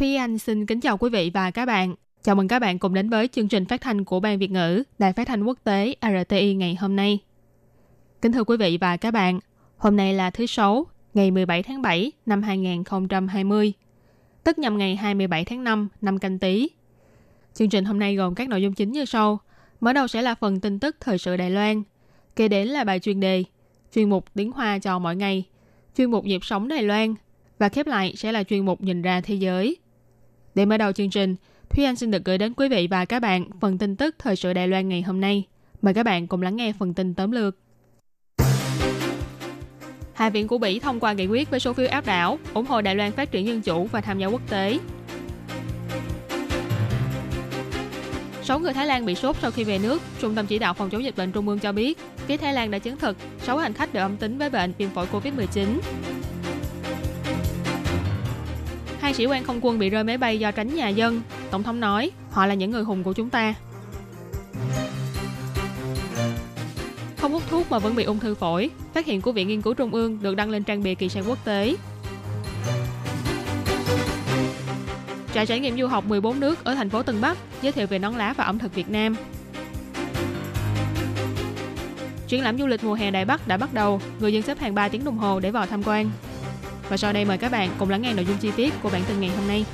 Thúy Anh xin kính chào quý vị và các bạn. Chào mừng các bạn cùng đến với chương trình phát thanh của Ban Việt ngữ Đài phát thanh quốc tế RTI ngày hôm nay. Kính thưa quý vị và các bạn, hôm nay là thứ Sáu, ngày 17 tháng 7 năm 2020, tức nhằm ngày 27 tháng 5 năm canh tí. Chương trình hôm nay gồm các nội dung chính như sau. Mở đầu sẽ là phần tin tức thời sự Đài Loan, kế đến là bài chuyên đề, chuyên mục tiếng Hoa cho mỗi ngày, chuyên mục nhịp sống Đài Loan và khép lại sẽ là chuyên mục nhìn ra thế giới. Để mở đầu chương trình, Thúy Anh xin được gửi đến quý vị và các bạn phần tin tức thời sự Đài Loan ngày hôm nay. Mời các bạn cùng lắng nghe phần tin tóm lược. Hạ viện của Bỉ thông qua nghị quyết với số phiếu áp đảo, ủng hộ Đài Loan phát triển dân chủ và tham gia quốc tế. Sáu người Thái Lan bị sốt sau khi về nước. Trung tâm chỉ đạo phòng chống dịch bệnh Trung ương cho biết, phía Thái Lan đã chứng thực 6 hành khách đều âm tính với bệnh viêm phổi COVID-19. Hai sĩ quan không quân bị rơi máy bay do tránh nhà dân. Tổng thống nói, họ là những người hùng của chúng ta. Không hút thuốc mà vẫn bị ung thư phổi. Phát hiện của Viện Nghiên cứu Trung ương được đăng lên trang bìa kỳ sang quốc tế. Trại trải nghiệm du học 14 nước ở thành phố Tân Bắc giới thiệu về nón lá và ẩm thực Việt Nam. Triển lãm du lịch mùa hè Đài Bắc đã bắt đầu, người dân xếp hàng 3 tiếng đồng hồ để vào tham quan. Và sau đây mời các bạn cùng lắng nghe nội dung chi tiết của bản tin ngày hôm nay.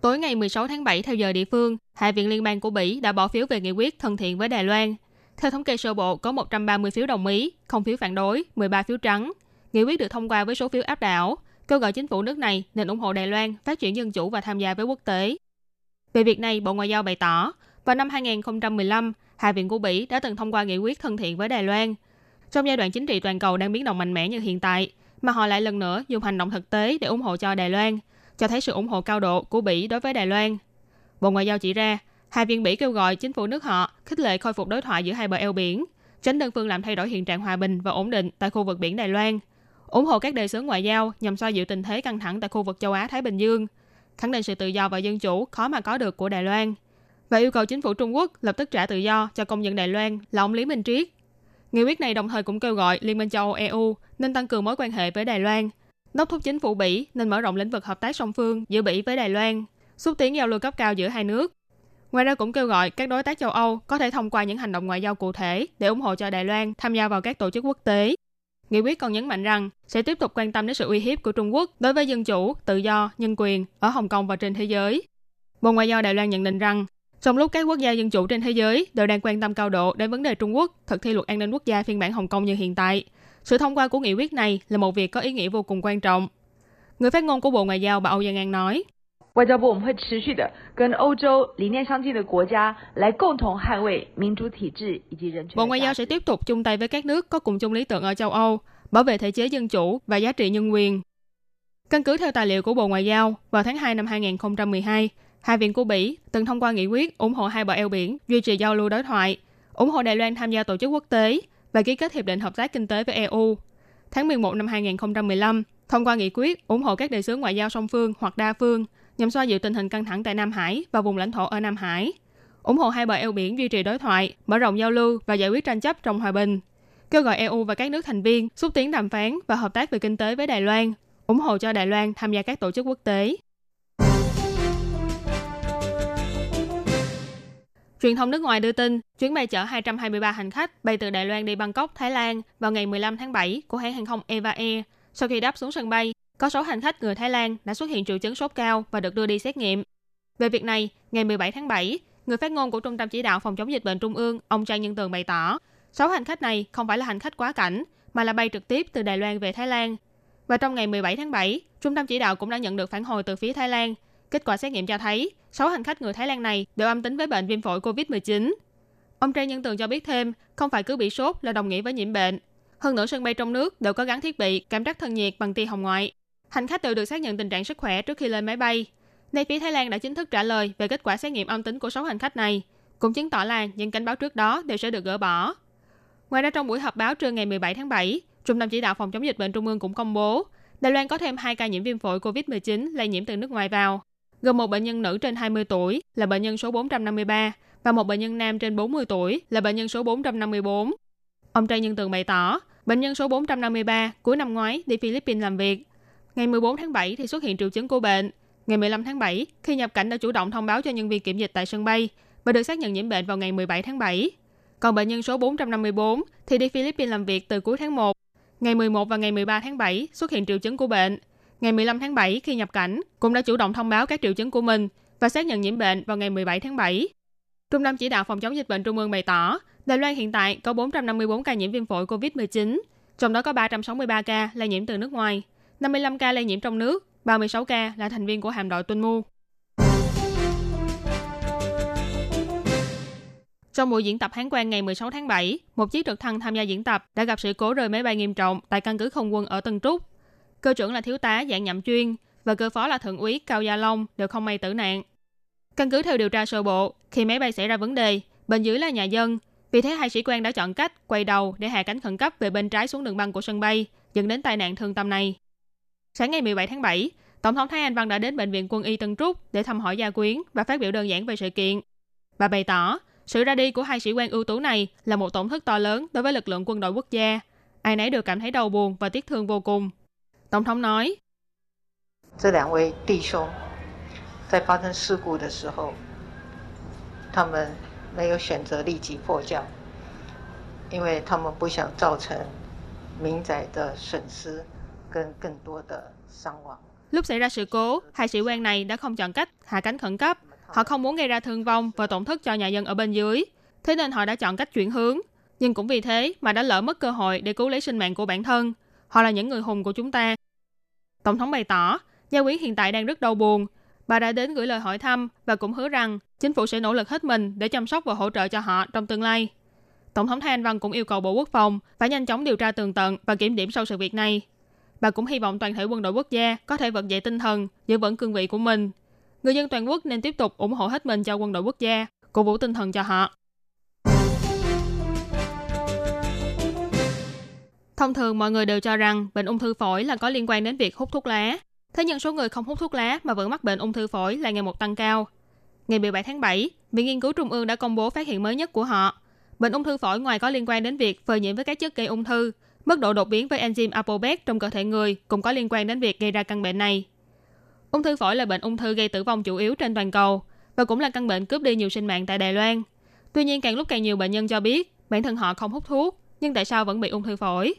Tối ngày 16 tháng 7 theo giờ địa phương, Hạ viện Liên bang của Bỉ đã bỏ phiếu về nghị quyết thân thiện với Đài Loan. Theo thống kê sơ bộ, có 130 phiếu đồng ý, không phiếu phản đối, 13 phiếu trắng. Nghị quyết được thông qua với số phiếu áp đảo, kêu gọi chính phủ nước này nên ủng hộ Đài Loan phát triển dân chủ và tham gia với quốc tế. Về việc này, Bộ Ngoại giao bày tỏ, vào năm 2015, Hạ viện của Bỉ đã từng thông qua nghị quyết thân thiện với Đài Loan. Trong giai đoạn chính trị toàn cầu đang biến động mạnh mẽ như hiện tại, mà họ lại lần nữa dùng hành động thực tế để ủng hộ cho Đài Loan, cho thấy sự ủng hộ cao độ của Bỉ đối với Đài Loan. Bộ Ngoại giao chỉ ra, Hạ viện Bỉ kêu gọi chính phủ nước họ khích lệ khôi phục đối thoại giữa hai bờ eo biển, tránh đơn phương làm thay đổi hiện trạng hòa bình và ổn định tại khu vực biển Đài Loan, ủng hộ các đề xướng ngoại giao nhằm xoa dịu tình thế căng thẳng tại khu vực châu Á Thái Bình Dương, khẳng định sự tự do và dân chủ khó mà có được của Đài Loan và yêu cầu chính phủ Trung Quốc lập tức trả tự do cho công dân Đài Loan là ông Lý Minh Triết. Nghị quyết này đồng thời cũng kêu gọi Liên minh châu Âu EU nên tăng cường mối quan hệ với Đài Loan, đốc thúc chính phủ Bỉ nên mở rộng lĩnh vực hợp tác song phương giữa Bỉ với Đài Loan, xúc tiến giao lưu cấp cao giữa hai nước. Ngoài ra cũng kêu gọi các đối tác châu Âu có thể thông qua những hành động ngoại giao cụ thể để ủng hộ cho Đài Loan tham gia vào các tổ chức quốc tế. Nghị quyết còn nhấn mạnh rằng sẽ tiếp tục quan tâm đến sự uy hiếp của Trung Quốc đối với dân chủ, tự do, nhân quyền ở Hồng Kông và trên thế giới. Bộ Ngoại giao Đài Loan nhận định rằng trong lúc các quốc gia dân chủ trên thế giới đều đang quan tâm cao độ đến vấn đề Trung Quốc thực thi luật an ninh quốc gia phiên bản Hồng Kông như hiện tại, sự thông qua của nghị quyết này là một việc có ý nghĩa vô cùng quan trọng. Người phát ngôn của Bộ Ngoại giao bà Âu Giang An nói, 外交部我们会持续的跟欧洲理念相近的国家来共同捍卫民主体制以及人权。 Bộ Ngoại giao sẽ tiếp tục chung tay với các nước có cùng chung lý tưởng ở châu Âu, bảo vệ thể chế dân chủ và giá trị nhân quyền. Căn cứ theo tài liệu của Bộ Ngoại giao, vào tháng 2 năm 2012, Hạ viện của Bỉ từng thông qua nghị quyết ủng hộ hai bờ eo biển duy trì giao lưu đối thoại, ủng hộ Đài Loan tham gia tổ chức quốc tế và ký kết hiệp định hợp tác kinh tế với EU. Tháng 11 năm 2015, thông qua nghị quyết ủng hộ các đề xướng ngoại giao song phương hoặc đa phương nhằm xoa dịu tình hình căng thẳng tại Nam Hải và vùng lãnh thổ ở Nam Hải, ủng hộ hai bờ eo biển duy trì đối thoại, mở rộng giao lưu và giải quyết tranh chấp trong hòa bình, kêu gọi EU và các nước thành viên xúc tiến đàm phán và hợp tác về kinh tế với Đài Loan, ủng hộ cho Đài Loan tham gia các tổ chức quốc tế. Truyền thông nước ngoài đưa tin, chuyến bay chở 223 hành khách bay từ Đài Loan đi Bangkok, Thái Lan vào ngày 15 tháng 7 của hãng hàng không Eva Air. Sau khi đáp xuống sân bay, có 6 hành khách người Thái Lan đã xuất hiện triệu chứng sốt cao và được đưa đi xét nghiệm. Về việc này, ngày 17 tháng 7, người phát ngôn của Trung tâm Chỉ đạo Phòng chống dịch bệnh Trung ương, ông Trang Nhân Tường bày tỏ, 6 hành khách này không phải là hành khách quá cảnh, mà là bay trực tiếp từ Đài Loan về Thái Lan. Và trong ngày 17 tháng 7, Trung tâm Chỉ đạo cũng đã nhận được phản hồi từ phía Thái Lan. Kết quả xét nghiệm cho thấy, 6 hành khách người Thái Lan này đều âm tính với bệnh viêm phổi COVID-19. Ông Trang Nhân Tường cho biết thêm, không phải cứ bị sốt là đồng nghĩa với nhiễm bệnh. Hơn nữa sân bay trong nước đều có gắn thiết bị cảm trắc thân nhiệt bằng tia hồng ngoại. Hành khách đều được xác nhận tình trạng sức khỏe trước khi lên máy bay. Nay phía Thái Lan đã chính thức trả lời về kết quả xét nghiệm âm tính của 6 hành khách này, cũng chứng tỏ là những cảnh báo trước đó đều sẽ được gỡ bỏ. Ngoài ra trong buổi họp báo trưa ngày 17 tháng 7, Trung tâm chỉ đạo phòng chống dịch bệnh Trung ương cũng công bố Đài Loan có thêm 2 ca nhiễm viêm phổi COVID-19 lây nhiễm từ nước ngoài vào, gồm một bệnh nhân nữ trên 20 tuổi là bệnh nhân số 453 và một bệnh nhân nam trên 40 tuổi là bệnh nhân số 454. Ông Trang Nhân Tường bày tỏ, bệnh nhân số 453 cuối năm ngoái đi Philippines làm việc. Ngày 14 tháng 7 thì xuất hiện triệu chứng của bệnh. Ngày 15 tháng 7, khi nhập cảnh đã chủ động thông báo cho nhân viên kiểm dịch tại sân bay và được xác nhận nhiễm bệnh vào ngày 17 tháng 7. Còn bệnh nhân số 454 thì đi Philippines làm việc từ cuối tháng 1. Ngày 11 và ngày 13 tháng 7 xuất hiện triệu chứng của bệnh. Ngày 15 tháng 7 khi nhập cảnh cũng đã chủ động thông báo các triệu chứng của mình và xác nhận nhiễm bệnh vào ngày 17 tháng 7. Trung tâm chỉ đạo phòng chống dịch bệnh Trung ương bày tỏ, Đài Loan hiện tại có 454 ca nhiễm viêm phổi COVID-19, trong đó có 363 ca lây nhiễm từ nước ngoài, 55 ca lây nhiễm trong nước, 36 ca là thành viên của hạm đội tuân mu. Trong buổi diễn tập hán quan ngày 16 tháng 7, một chiếc trực thăng tham gia diễn tập đã gặp sự cố rơi máy bay nghiêm trọng tại căn cứ không quân ở Tân Trúc. Cơ trưởng là thiếu tá dạng nhậm chuyên và cơ phó là thượng úy Cao Gia Long đều không may tử nạn. Căn cứ theo điều tra sơ bộ, khi máy bay xảy ra vấn đề, bên dưới là nhà dân. Vì thế hai sĩ quan đã chọn cách quay đầu để hạ cánh khẩn cấp về bên trái xuống đường băng của sân bay, dẫn đến tai nạn thương tâm này. Sáng ngày 17 tháng 7, Tổng thống Thái Anh Văn đã đến Bệnh viện quân y Tân Trúc để thăm hỏi gia quyến và phát biểu đơn giản về sự kiện. Bà bày tỏ, sự ra đi của hai sĩ quan ưu tú này là một tổn thất to lớn đối với lực lượng quân đội quốc gia. Ai nấy đều cảm thấy đau buồn và tiếc thương vô cùng. Tổng thống nói, Lúc xảy ra sự cố, hai sĩ quan này đã không chọn cách hạ cánh khẩn cấp. Họ không muốn gây ra thương vong và tổn thất cho nhà dân ở bên dưới. Thế nên họ đã chọn cách chuyển hướng. Nhưng cũng vì thế mà đã lỡ mất cơ hội để cứu lấy sinh mạng của bản thân. Họ là những người hùng của chúng ta. Tổng thống bày tỏ, Gia Quyến hiện tại đang rất đau buồn. Bà đã đến gửi lời hỏi thăm và cũng hứa rằng chính phủ sẽ nỗ lực hết mình để chăm sóc và hỗ trợ cho họ trong tương lai. Tổng thống Thái Anh Văn cũng yêu cầu Bộ Quốc phòng phải nhanh chóng điều tra tường tận và kiểm điểm sau sự việc này. Bà cũng hy vọng toàn thể quân đội quốc gia có thể vực dậy tinh thần, giữ vững cương vị của mình. Người dân toàn quốc nên tiếp tục ủng hộ hết mình cho quân đội quốc gia, cổ vũ tinh thần cho họ. Thông thường mọi người đều cho rằng bệnh ung thư phổi là có liên quan đến việc hút thuốc lá. Thế nhưng số người không hút thuốc lá mà vẫn mắc bệnh ung thư phổi lại ngày một tăng cao. Ngày 17 tháng 7, Viện Nghiên cứu Trung ương đã công bố phát hiện mới nhất của họ. Bệnh ung thư phổi ngoài có liên quan đến việc phơi nhiễm với các chất gây ung thư, mức độ đột biến với enzyme apobec trong cơ thể người cũng có liên quan đến việc gây ra căn bệnh này. Ung thư phổi là bệnh ung thư gây tử vong chủ yếu trên toàn cầu và cũng là căn bệnh cướp đi nhiều sinh mạng tại Đài Loan. Tuy nhiên càng lúc càng nhiều bệnh nhân cho biết bản thân họ không hút thuốc, nhưng tại sao vẫn bị ung thư phổi?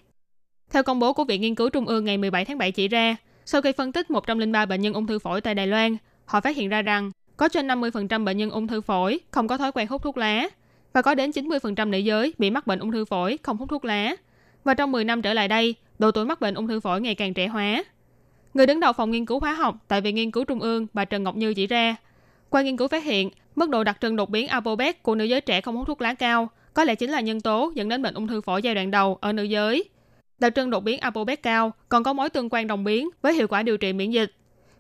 Theo công bố của Viện Nghiên cứu Trung ương ngày 17 tháng 7 chỉ ra, sau khi phân tích 103 bệnh nhân ung thư phổi tại Đài Loan, họ phát hiện ra rằng có trên 50% bệnh nhân ung thư phổi không có thói quen hút thuốc lá và có đến 90% nữ giới bị mắc bệnh ung thư phổi không hút thuốc lá. Và trong 10 năm trở lại đây, độ tuổi mắc bệnh ung thư phổi ngày càng trẻ hóa. Người đứng đầu phòng nghiên cứu hóa học tại Viện Nghiên cứu Trung ương, bà Trần Ngọc Như chỉ ra, qua nghiên cứu phát hiện, mức độ đặc trưng đột biến apobec của nữ giới trẻ không hút thuốc lá cao có lẽ chính là nhân tố dẫn đến bệnh ung thư phổi giai đoạn đầu ở nữ giới. Đặc trưng đột biến ApoB cao còn có mối tương quan đồng biến với hiệu quả điều trị miễn dịch.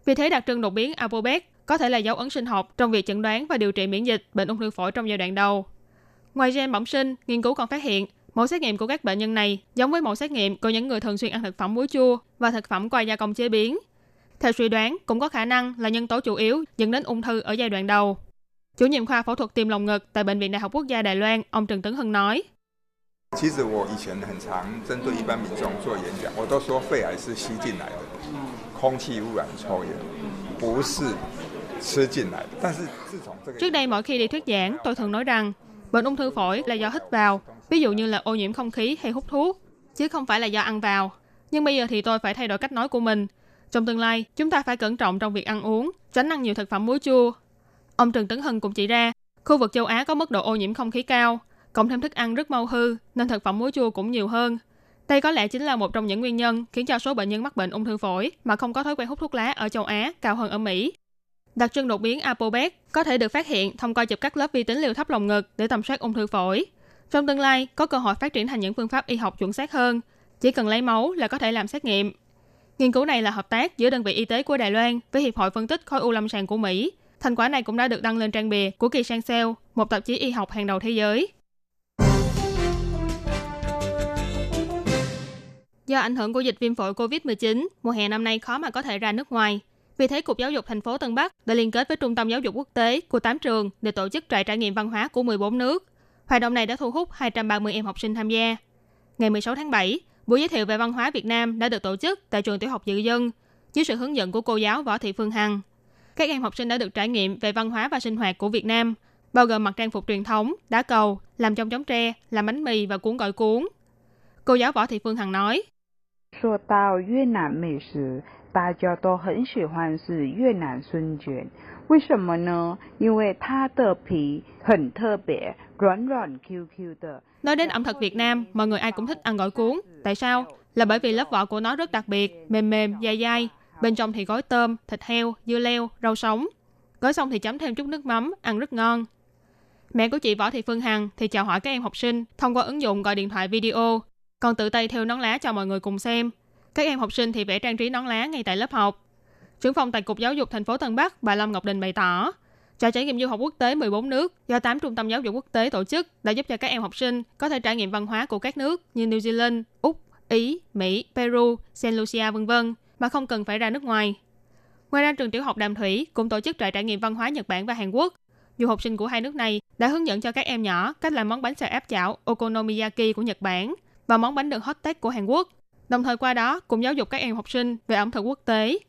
Vì thế đặc trưng đột biến ApoB có thể là dấu ấn sinh học trong việc chẩn đoán và điều trị miễn dịch bệnh ung thư phổi trong giai đoạn đầu. Ngoài gen bẩm sinh, nghiên cứu còn phát hiện mẫu xét nghiệm của các bệnh nhân này giống với mẫu xét nghiệm của những người thường xuyên ăn thực phẩm muối chua và thực phẩm qua gia công chế biến. Theo suy đoán, cũng có khả năng là nhân tố chủ yếu dẫn đến ung thư ở giai đoạn đầu. Chủ nhiệm khoa phẫu thuật tim lồng ngực tại Bệnh viện Đại học Quốc gia Đài Loan, ông Trần Tấn Hưng nói. 其实我以前很常针对一般民众做演讲，我都说肺癌是吸进来的，空气污染、抽烟，不是吃进来的。但是自从这个 Trước đây mỗi khi đi thuyết giảng, tôi thường nói rằng bệnh ung thư phổi là do hít vào, ví dụ như là ô nhiễm không khí hay hút thuốc, chứ không phải là do ăn vào. Nhưng bây giờ thì tôi phải thay đổi cách nói của mình. Trong tương lai, chúng ta phải cẩn trọng trong việc ăn uống, tránh ăn nhiều thực phẩm muối chua. Ông Trần Tấn Hưng cũng chỉ ra, khu vực châu Á có mức độ ô nhiễm không khí cao, cộng thêm thức ăn rất mau hư nên thực phẩm muối chua cũng nhiều hơn. Đây có lẽ chính là một trong những nguyên nhân khiến cho số bệnh nhân mắc bệnh ung thư phổi mà không có thói quen hút thuốc lá ở châu Á cao hơn ở Mỹ. Đặc trưng đột biến Apobec có thể được phát hiện thông qua chụp các lớp vi tính liều thấp lồng ngực để tầm soát ung thư phổi. Trong tương lai, có cơ hội phát triển thành những phương pháp y học chuẩn xác hơn chỉ cần lấy máu là có thể làm xét nghiệm. Nghiên cứu này là hợp tác giữa đơn vị y tế của Đài Loan với Hiệp hội phân tích khối u lâm sàng của Mỹ. Thành quả này cũng đã được đăng lên trang bìa của kỳ sang Cell, một tạp chí y học hàng đầu thế giới. Do ảnh hưởng của dịch viêm phổi COVID-19, mùa hè năm nay khó mà có thể ra nước ngoài. Vì thế, Cục Giáo dục thành phố Tân Bắc đã liên kết với Trung tâm Giáo dục Quốc tế của 8 trường để tổ chức trại trải nghiệm văn hóa của 14 nước. Hoạt động này đã thu hút 230 em học sinh tham gia. Ngày 16 tháng 7, buổi giới thiệu về văn hóa Việt Nam đã được tổ chức tại trường tiểu học Dự Dân dưới sự hướng dẫn của cô giáo Võ Thị Phương Hằng. Các em học sinh đã được trải nghiệm về văn hóa và sinh hoạt của Việt Nam, bao gồm mặc trang phục truyền thống, đá cầu, làm trong chống tre, làm bánh mì và cuốn gỏi cuốn. Cô giáo Võ Thị Phương Hằng nói, 说到越南美食，大家都很喜欢是越南春卷。为什么呢？因为它的皮很特别，软软 Q Q 的。 Nói đến ẩm thực Việt Nam, mọi người ai cũng thích ăn gỏi cuốn. Tại sao? Là bởi vì lớp vỏ của nó rất đặc biệt, mềm mềm, dai dai. Bên trong thì gói tôm, thịt heo, dưa leo, rau sống. Gói xong thì chấm thêm chút nước mắm, ăn rất ngon. Mẹ của chị Võ Thị Phương Hằng thì chào hỏi các em học sinh thông qua ứng dụng gọi điện thoại video, còn tự tay theo nón lá cho mọi người cùng xem. Các em học sinh thì vẽ trang trí nón lá ngay tại lớp học. Trưởng phòng tại Cục Giáo dục thành phố Tân Bắc, bà Lâm Ngọc Đình bày tỏ, trò trải nghiệm du học quốc tế 14 nước do 8 trung tâm giáo dục quốc tế tổ chức đã giúp cho các em học sinh có thể trải nghiệm văn hóa của các nước như New Zealand, Úc, Ý, Mỹ, Peru, Saint Lucia v.v. mà không cần phải ra nước ngoài. Ngoài ra, trường tiểu học Đàm Thủy cũng tổ chức trại trải nghiệm văn hóa Nhật Bản và Hàn Quốc. Du học sinh của hai nước này đã hướng dẫn cho các em nhỏ cách làm món bánh xèo áp chảo Okonomiyaki của Nhật Bản và món bánh đường hot tech của Hàn Quốc. Đồng thời qua đó cũng giáo dục các em học sinh về ẩm thực quốc tế.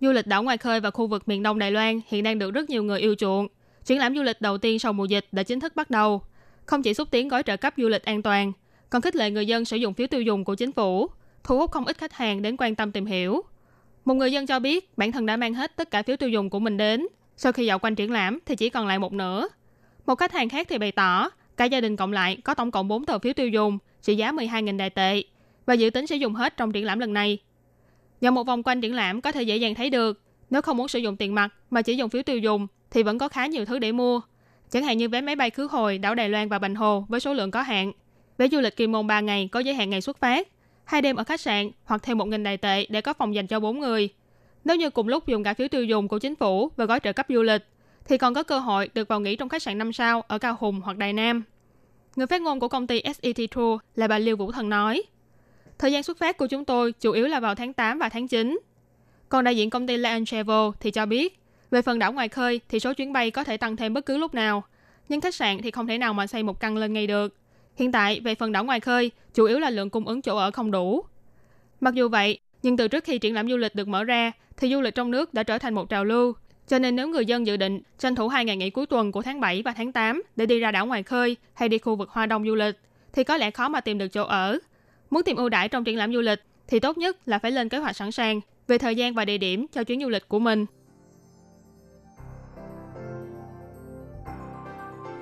Du lịch đảo ngoài khơi và khu vực miền Đông Đài Loan hiện đang được rất nhiều người yêu chuộng. Triển lãm du lịch đầu tiên sau mùa dịch đã chính thức bắt đầu. Không chỉ xúc tiến gói trợ cấp du lịch an toàn, còn khích lệ người dân sử dụng phiếu tiêu dùng của chính phủ, thu hút không ít khách hàng đến quan tâm tìm hiểu. Một người dân cho biết bản thân đã mang hết tất cả phiếu tiêu dùng của mình đến. Sau khi dạo quanh triển lãm thì chỉ còn lại một nửa. Một khách hàng khác thì bày tỏ cả gia đình cộng lại có tổng cộng 4 tờ phiếu tiêu dùng trị giá 12.000 đài tệ và dự tính sẽ dùng hết trong triển lãm lần này. Dạo một vòng quanh triển lãm có thể dễ dàng thấy được nếu không muốn sử dụng tiền mặt mà chỉ dùng phiếu tiêu dùng thì vẫn có khá nhiều thứ để mua. Chẳng hạn như vé máy bay khứ hồi đảo Đài Loan và Bành Hồ với số lượng có hạn, vé du lịch kỳ môn 3 ngày có giới hạn ngày xuất phát, hai đêm ở khách sạn hoặc thêm 1.000 đài tệ để có phòng dành cho 4 người. Nếu như cùng lúc dùng cả phiếu tiêu dùng của chính phủ và gói trợ cấp du lịch, thì còn có cơ hội được vào nghỉ trong khách sạn 5 sao ở Cao Hùng hoặc Đài Nam. Người phát ngôn của công ty SET Tour là bà Liêu Vũ Thần nói, Thời gian xuất phát của chúng tôi chủ yếu là vào tháng 8 và tháng 9. Còn đại diện công ty Lion Travel thì cho biết, về phần đảo ngoài khơi thì số chuyến bay có thể tăng thêm bất cứ lúc nào, nhưng khách sạn thì không thể nào mà xây một căn lên ngay được. Hiện tại, về phần đảo ngoài khơi, chủ yếu là lượng cung ứng chỗ ở không đủ. Mặc dù vậy, nhưng từ trước khi triển lãm du lịch được mở ra, thì du lịch trong nước đã trở thành một trào lưu. Cho nên nếu người dân dự định tranh thủ hai ngày nghỉ cuối tuần của tháng 7 và tháng 8 để đi ra đảo ngoài khơi hay đi khu vực Hoa Đông du lịch, thì có lẽ khó mà tìm được chỗ ở. Muốn tìm ưu đãi trong triển lãm du lịch thì tốt nhất là phải lên kế hoạch sẵn sàng về thời gian và địa điểm cho chuyến du lịch của mình.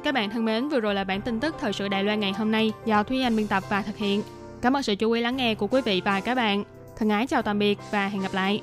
Các bạn thân mến, vừa rồi là bản tin tức thời sự Đài Loan ngày hôm nay do Thúy Anh biên tập và thực hiện. Cảm ơn sự chú ý lắng nghe của quý vị và các bạn. Thân ái chào tạm biệt và hẹn gặp lại.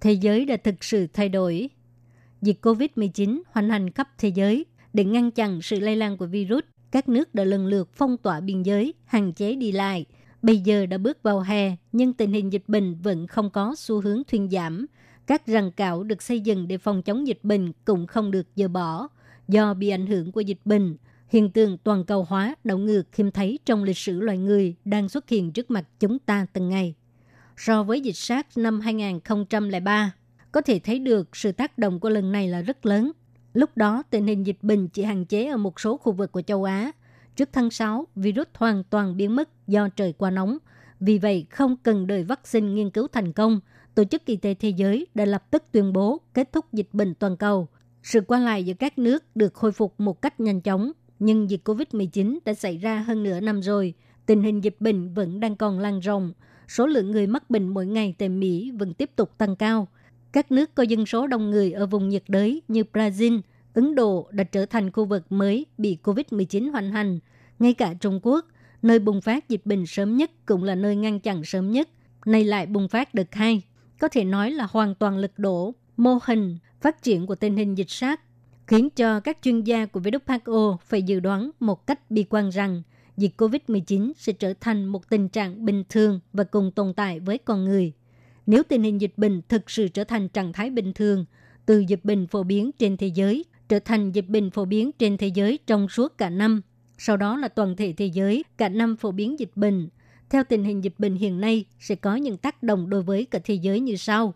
Thế giới đã thực sự thay đổi. Dịch COVID-19 hoành hành khắp thế giới để ngăn chặn sự lây lan của virus. Các nước đã lần lượt phong tỏa biên giới, hạn chế đi lại. Bây giờ đã bước vào hè, nhưng tình hình dịch bệnh vẫn không có xu hướng thuyên giảm. Các ràng cạo được xây dựng để phòng chống dịch bệnh cũng không được dỡ bỏ. Do bị ảnh hưởng của dịch bệnh, hiện tượng toàn cầu hóa đảo ngược khiêm thấy trong lịch sử loài người đang xuất hiện trước mặt chúng ta từng ngày. So với dịch SARS năm 2003, có thể thấy được sự tác động của lần này là rất lớn. Lúc đó, tình hình dịch bệnh chỉ hạn chế ở một số khu vực của châu Á. Trước tháng 6, virus hoàn toàn biến mất do trời quá nóng. Vì vậy, không cần đợi vaccine nghiên cứu thành công, Tổ chức Y tế Thế giới đã lập tức tuyên bố kết thúc dịch bệnh toàn cầu. Sự qua lại giữa các nước được khôi phục một cách nhanh chóng, nhưng dịch COVID-19 đã xảy ra hơn nửa năm rồi. Tình hình dịch bệnh vẫn đang còn lan rộng. Số lượng người mắc bệnh mỗi ngày tại Mỹ vẫn tiếp tục tăng cao. Các nước có dân số đông người ở vùng nhiệt đới như Brazil, Ấn Độ đã trở thành khu vực mới bị COVID-19 hoành hành. Ngay cả Trung Quốc, nơi bùng phát dịch bệnh sớm nhất cũng là nơi ngăn chặn sớm nhất. Nay lại bùng phát đợt hai. Có thể nói là hoàn toàn lật đổ mô hình phát triển của tình hình dịch sát khiến cho các chuyên gia của WHO phải dự đoán một cách bi quan rằng dịch COVID-19 sẽ trở thành một tình trạng bình thường và cùng tồn tại với con người. Nếu tình hình dịch bệnh thực sự trở thành trạng thái bình thường, từ dịch bệnh phổ biến trên thế giới trở thành dịch bệnh phổ biến trên thế giới trong suốt cả năm, sau đó là toàn thể thế giới cả năm phổ biến dịch bệnh. Theo tình hình dịch bệnh hiện nay sẽ có những tác động đối với cả thế giới như sau.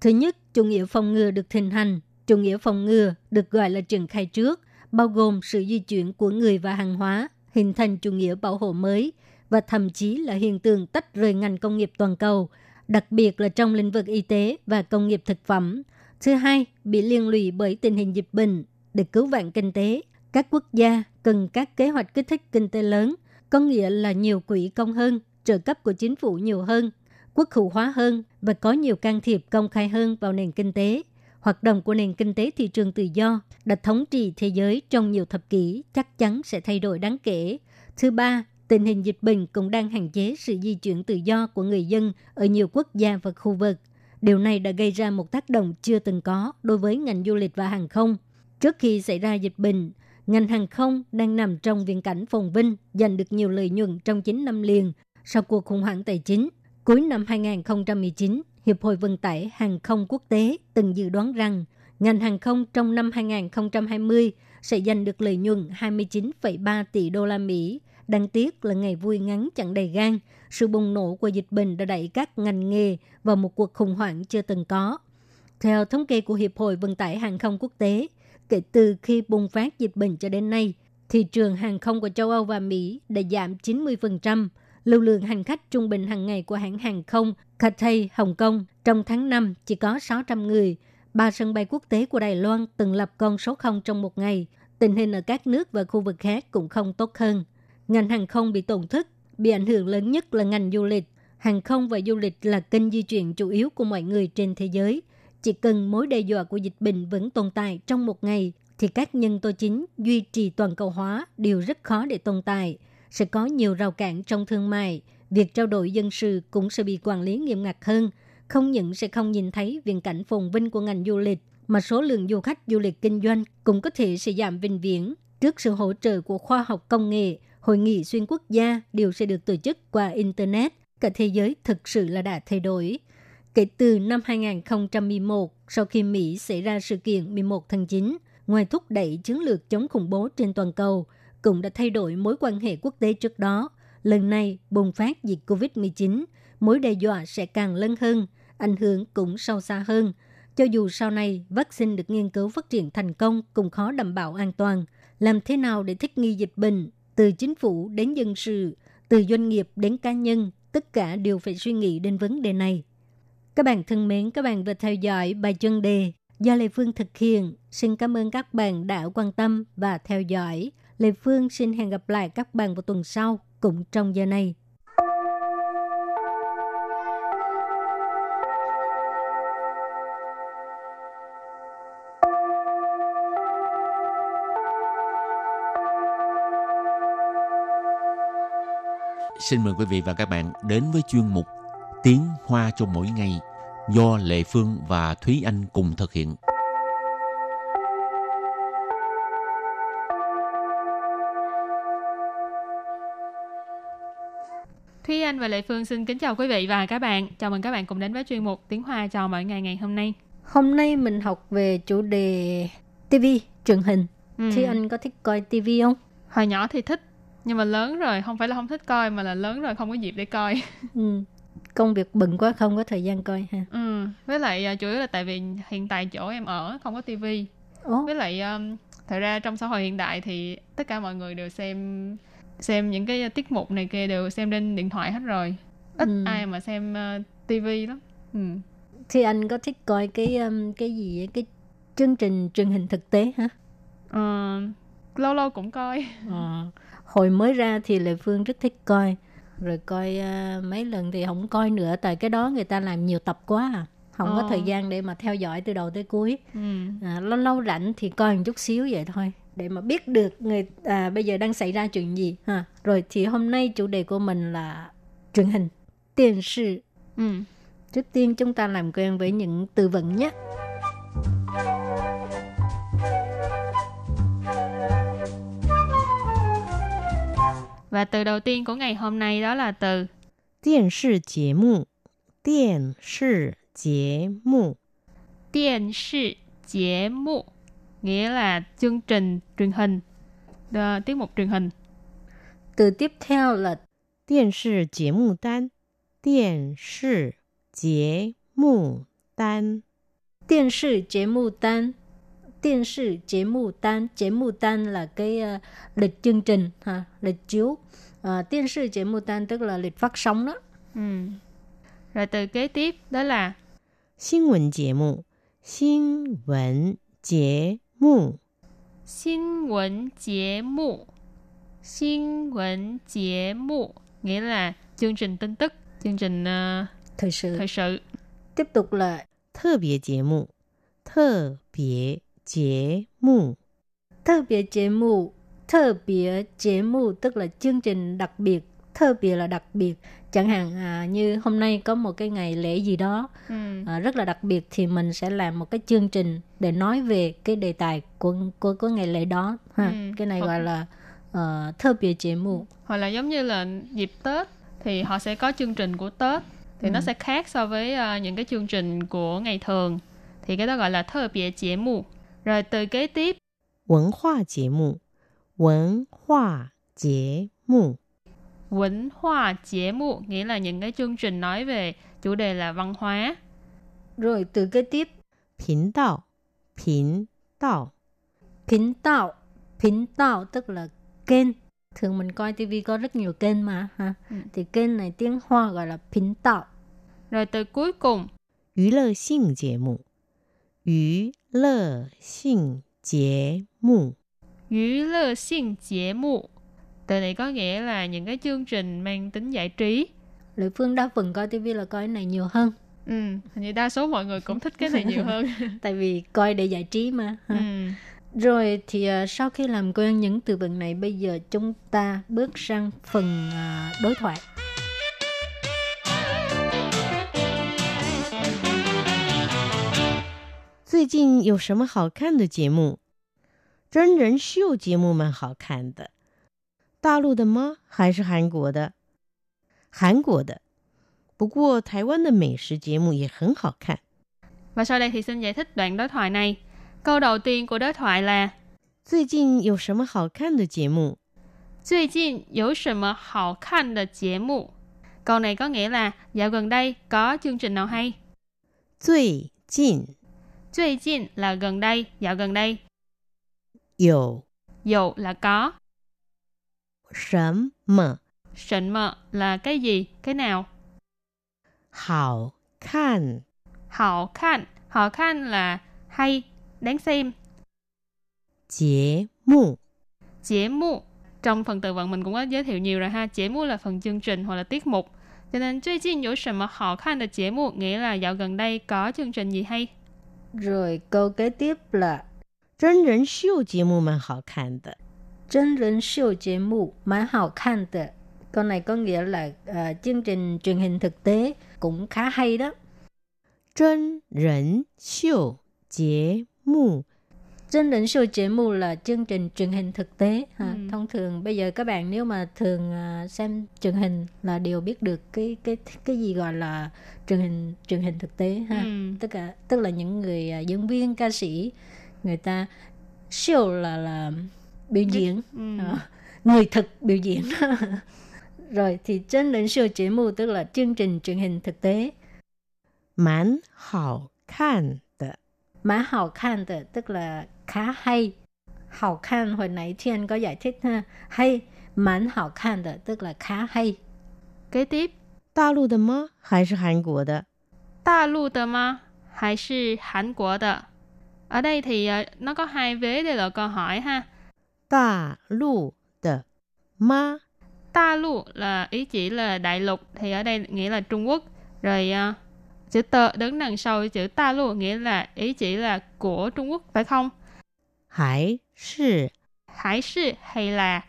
Thứ nhất, chủ nghĩa phòng ngừa được thịnh hành. Chủ nghĩa phòng ngừa được gọi là triển khai trước, bao gồm sự di chuyển của người và hàng hóa, hình thành chủ nghĩa bảo hộ mới và thậm chí là hiện tượng tách rời ngành công nghiệp toàn cầu, đặc biệt là trong lĩnh vực y tế và công nghiệp thực phẩm. Thứ hai, bị liên lụy bởi tình hình dịch bệnh. Để cứu vãn kinh tế, các quốc gia cần các kế hoạch kích thích kinh tế lớn, có nghĩa là nhiều quỹ công hơn, trợ cấp của chính phủ nhiều hơn, quốc hữu hóa hơn và có nhiều can thiệp công khai hơn vào nền kinh tế. Hoạt động của nền kinh tế thị trường tự do đã thống trị thế giới trong nhiều thập kỷ chắc chắn sẽ thay đổi đáng kể. Thứ ba, tình hình dịch bệnh cũng đang hạn chế sự di chuyển tự do của người dân ở nhiều quốc gia và khu vực. Điều này đã gây ra một tác động chưa từng có đối với ngành du lịch và hàng không. Trước khi xảy ra dịch bệnh, ngành hàng không đang nằm trong viễn cảnh phồn vinh, giành được nhiều lợi nhuận trong 9 năm liền sau cuộc khủng hoảng tài chính. Cuối năm 2019, Hiệp hội Vận tải Hàng không Quốc tế từng dự đoán rằng ngành hàng không trong năm 2020 sẽ giành được lợi nhuận 29,3 tỷ đô la Mỹ. Đáng tiếc là ngày vui ngắn chẳng đầy gan, sự bùng nổ của dịch bệnh đã đẩy các ngành nghề vào một cuộc khủng hoảng chưa từng có. Theo thống kê của Hiệp hội Vận tải Hàng không Quốc tế, kể từ khi bùng phát dịch bệnh cho đến nay, thị trường hàng không của châu Âu và Mỹ đã giảm 90%, lưu lượng hành khách trung bình hàng ngày của hãng hàng không Cathay Hồng Kông trong tháng 5 chỉ có 600 người. Ba sân bay quốc tế của Đài Loan từng lập con số 0 trong một ngày. Tình hình ở các nước và khu vực khác cũng không tốt hơn. Ngành hàng không bị tổn thất, bị ảnh hưởng lớn nhất là ngành du lịch. Hàng không và du lịch là kênh di chuyển chủ yếu của mọi người trên thế giới. Chỉ cần mối đe dọa của dịch bệnh vẫn tồn tại trong một ngày, thì các nhân tố chính duy trì toàn cầu hóa đều rất khó để tồn tại – sẽ có nhiều rào cản trong thương mại, việc trao đổi dân sự cũng sẽ bị quản lý nghiêm ngặt hơn. Không những sẽ không nhìn thấy viễn cảnh phồn vinh của ngành du lịch, mà số lượng du khách du lịch kinh doanh cũng có thể sẽ giảm vĩnh viễn. Trước sự hỗ trợ của khoa học công nghệ, hội nghị xuyên quốc gia đều sẽ được tổ chức qua Internet. Cả thế giới thực sự là đã thay đổi. Kể từ năm 2011, sau khi Mỹ xảy ra sự kiện 11 tháng 9, ngoài thúc đẩy chiến lược chống khủng bố trên toàn cầu – cũng đã thay đổi mối quan hệ quốc tế trước đó. Lần này bùng phát dịch COVID-19, mối đe dọa sẽ càng lớn hơn, ảnh hưởng cũng sâu xa hơn. Cho dù sau này vaccine được nghiên cứu phát triển thành công cũng khó đảm bảo an toàn. Làm thế nào để thích nghi dịch bệnh, từ chính phủ đến dân sự, từ doanh nghiệp đến cá nhân, tất cả đều phải suy nghĩ đến vấn đề này. Các bạn thân mến, các bạn vừa theo dõi bài chân đề do Lê Phương thực hiện. Xin cảm ơn các bạn đã quan tâm và theo dõi. Lê Phương xin hẹn gặp lại các bạn vào tuần sau, cũng trong giờ này. Xin mời quý vị và các bạn đến với chuyên mục Tiếng Hoa cho mỗi ngày do Lệ Phương và Thúy Anh cùng thực hiện. Và Lệ Phương xin kính chào quý vị và các bạn. Chào mừng các bạn cùng đến với chuyên mục Tiếng Hoa cho mỗi ngày ngày hôm nay. Hôm nay mình học về chủ đề TV, truyền hình. Ừ. Thì anh có thích coi TV không? Hồi nhỏ thì thích, nhưng mà lớn rồi không phải là không thích coi mà là lớn rồi không có dịp để coi. Ừ. Công việc bận quá không có thời gian coi ha. Ừ. Với lại à, chủ yếu là tại vì hiện tại chỗ em ở không có tivi. Ồ, Với lại um, thật ra trong xã hội hiện đại thì tất cả mọi người đều xem xem những cái tiết mục này kia đều xem trên điện thoại hết rồi. Ít Ừ. ai mà xem uh, tivi lắm. Ừ. thì anh có thích coi cái um, cái gì cái chương trình truyền hình thực tế hả? Ờ, lâu lâu cũng coi. Ờ, hồi mới ra thì Lệ Phương rất thích coi rồi coi à, mấy lần thì không coi nữa tại cái đó người ta làm nhiều tập quá à. không có Ờ. thời gian để mà theo dõi từ đầu tới cuối Ừ. à, lâu lâu rảnh thì coi một chút xíu vậy thôi để mà biết được người à, bây giờ đang xảy ra chuyện gì ha. Rồi thì hôm nay chủ đề của mình là truyền hình tiền sự. Ừ. trước tiên chúng ta làm quen với những từ vựng nhé. Và từ đầu tiên của ngày hôm nay đó là từ điện sư chế mụ điện sư chế mụ điện sư chế mụ nghĩa là chương trình truyền hình, Ờ, tiết mục truyền hình. từ tiếp theo là 电视节目单，电视节目单， điện视节目单điện视节目单节目单là cái ờ, lịch chương trình ha lịch chiếu uh, điện视节目单 tức là lịch phát sóng đó Ừ. Rồi từ kế tiếp đó là 新闻节目，新闻节 目， 新闻节目. Xin vấn 节目 nghĩa là chương trình tin tức, chương trình ờ, thời sự thời sự. tiếp tục là 特别节目，特别节目， 特别节目特别节目 tức là chương trình đặc biệt 特biệt là đặc biệt chẳng hạn à, như hôm nay có một cái ngày lễ gì đó Ừ. à, rất là đặc biệt thì mình sẽ làm một cái chương trình để nói về cái đề tài của của, của ngày lễ đó ha Ừ. cái này Hoặc- gọi là uh, thơ biệt节目 Hoặc là giống như là dịp Tết thì họ sẽ có chương trình của Tết thì nó Ừ. sẽ khác so với ờ, những cái chương trình của ngày thường. Thì cái đó gọi là thơ biệt chế mù. Rồi từ kế tiếp 文化节目，文化节目， Quẩn Hoa Chế Mụ nghĩa là những cái chương trình nói về chủ đề là văn hóa. Rồi từ kế tiếp, Pín Đạo, Pín Đạo. Pín Đạo, Pín Đạo tức là kênh. Thường mình coi tivi có rất nhiều kênh mà ha. Ừ. Thì kênh này tiếng Hoa gọi là Pín Đạo. Rồi từ cuối cùng, Yu Lơ Xing Chế Mụ. Yu Lơ Xing Chế Mụ. Yu Lơ Xing Chế Mụ Từ này có nghĩa là những cái chương trình mang tính giải trí. Lệ Phương đa phần coi tivi là coi cái này nhiều hơn Ừ, hình như đa số mọi người cũng thích cái này nhiều hơn. tại vì coi để giải trí mà ha. ừ. Rồi thì à, sau khi làm quen những từ vựng này bây giờ chúng ta bước sang phần à, đối thoại. 最近有什么好看的节目？真人秀节目蛮好看的， 大陆的吗？还是韩国的？韩国的。不过台湾的美食节目也很好看。 Và sau đây thì xin giải thích đoạn đối thoại này. Câu đầu tiên của đối thoại là 最近有什么好看的节目？最近有什么好看的节目? Câu này có nghĩa là dạo gần đây có chương trình nào hay? 最近最近 là gần đây, dạo gần đây. 有 Dụ là có. 什么 Sịnh mờ là cái gì, cái nào. 好看 Hào khan. Hào khan là hay, đáng xem. 节目？ Chế mụ. Trong phần từ vựng mình cũng có giới thiệu nhiều rồi ha. Chế mụ là phần chương trình hoặc là tiết mục. Cho nên 最近有什么好看的节目 nghĩa là dạo gần đây có chương trình gì hay. Rồi câu kế tiếp là 真人秀节目蛮好看的。 真人秀节目蛮好看的。 Câu này có nghĩa là uh, chương trình truyền hình thực tế cũng khá hay đó. 真人秀节目 Trên đỉnh show节mục là chương trình truyền hình thực tế. Ha. Ừ. Thông thường bây giờ các bạn nếu mà thường à, xem truyền hình là đều biết được cái cái cái gì gọi là truyền hình truyền hình thực tế ha. Ừ. Tất cả tức là những người à, diễn viên ca sĩ người ta show là là biểu diễn Ừ. Ờ, người thực biểu diễn. Rồi thì trên đỉnh show节目tức là chương trình truyền hình thực tế. 蛮好看的。 Má hào khan的, tức là khá hay. Hào khan hồi nãy Thiên có giải thích ha. Hay, mán hào khan的, tức là khá hay. Kế tiếp, 大陆的吗？还是韩国的？大陆的吗？还是韩国的？Ở đây thì ờ, nó có hai vế đây là câu hỏi ha. 大陆的吗？ Ta lu là ý chỉ là đại lục thì ở đây nghĩa là Trung Quốc. Rồi ờ, chữ tờ đứng đằng sau chữ ta lu nghĩa là ý chỉ là của Trung Quốc phải không? 还是 Hải sư hay là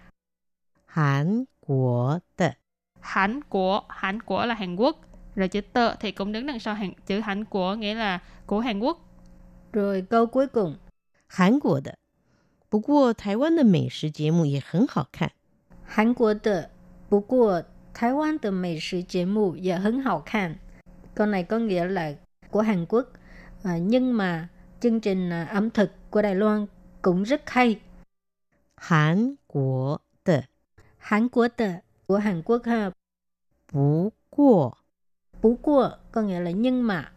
韩国的？ Hàn của Hàn của là Hàn Quốc. Rồi chữ tờ thì cũng đứng đằng sau Hàn, chữ Hàn của nghĩa là của Hàn Quốc. Rồi câu cuối cùng. 韩国的。 不过台湾的美食节目也很好看。 Hàn Quốc的, 不过台湾的美食节目也很好看. Câu này có nghĩa là của Hàn Quốc. À, nhưng mà chương trình à, ẩm thực của Đài Loan cũng rất hay. 韩国的。 Hàn Quốc的, của Hàn Quốc ha. 不过 Bú qua có nghĩa là nhưng mà.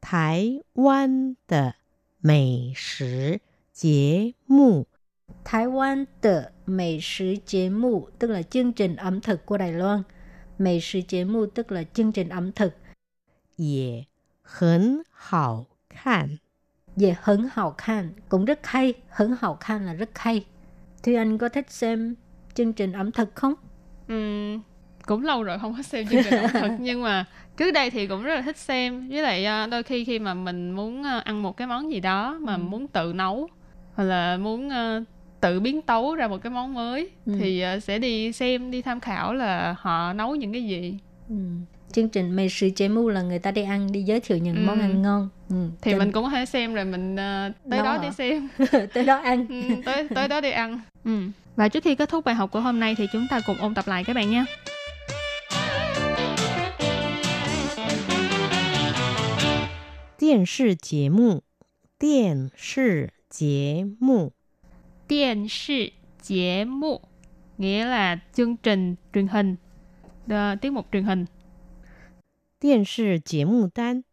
台湾的美食 节目。Thái tức là chương trình ẩm thực của Đài Loan. Tức là chương trình ẩm thực. Cũng rất hay, 很好看 là rất hay. Thùy Anh có thích xem chương trình ẩm thực không? Ừ, cũng lâu rồi không có xem chương trình ẩm thực nhưng mà trước đây thì cũng rất là thích xem với lại à, đôi khi khi mà mình muốn à, ăn một cái món gì đó mà ừ. muốn tự nấu hoặc là muốn ờ, tự biến tấu ra một cái món mới Ừ. thì ờ, sẽ đi xem đi tham khảo là họ nấu những cái gì Ừ. Chương trình Mỹ食节目là người ta đi ăn, đi giới thiệu những Ừ. món ăn ngon. Ừ. thì Cho mình cũng có thể xem rồi mình ờ, tới Nấu đó hả? để xem tới đó ăn. Ừ, tới tới đó đi ăn ừ. và trước khi kết thúc bài học của hôm nay thì chúng ta cùng ôn tập lại các bạn nhé 电视节目，电视 节目， điện视节目 nghĩa là chương trình truyền hình Ờ, tiết mục truyền hình 电视节目单，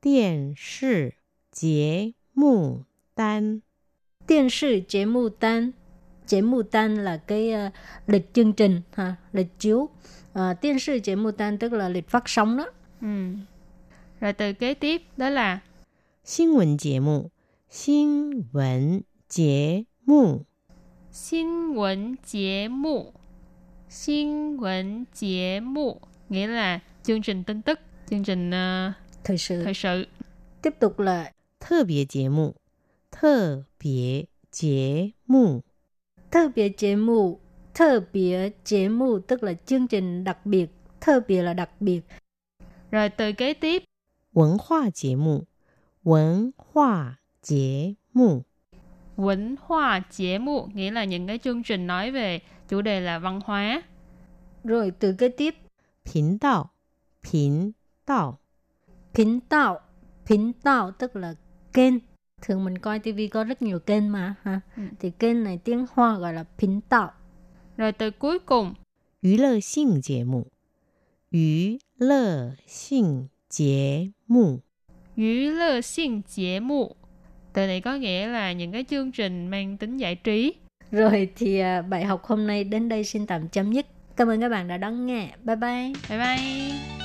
电视节目单， Điện视节目单. Chế mù tan là cái ờ, lịch chương trình, ha, lịch chiếu. Uh, điện视节目单 tức là lịch phát sóng đó. ừ. rồi từ kế tiếp đó là 新闻节目， 新闻节目， 新闻节目新闻节目 nghĩa là chương trình tin tức chương trình ờ, Thời sự. thời sự Tiếp tục là 特别节目，特别节目， 特别节目.特biệt节目tức là chương trình đặc biệt.特biệt là đặc biệt. rồi từ kế tiếp 文化节目，文化 节目， 文化节目 nghĩa là những cái chương trình nói về chủ đề là văn hóa Rồi từ kế tiếp 频道，频道， 频đạo.频đạo tức là kênh. Thường mình coi tivi có rất nhiều kênh mà ha. Ừ. Thì kênh này tiếng Hoa gọi là频道. rồi từ cuối cùng 娱乐性节目，娱乐性节目， 娱乐性节目 từ này có nghĩa là những cái chương trình mang tính giải trí Rồi thì à, bài học hôm nay đến đây xin tạm chấm dứt. Cảm ơn các bạn đã đón nghe. Bye bye. bye bye “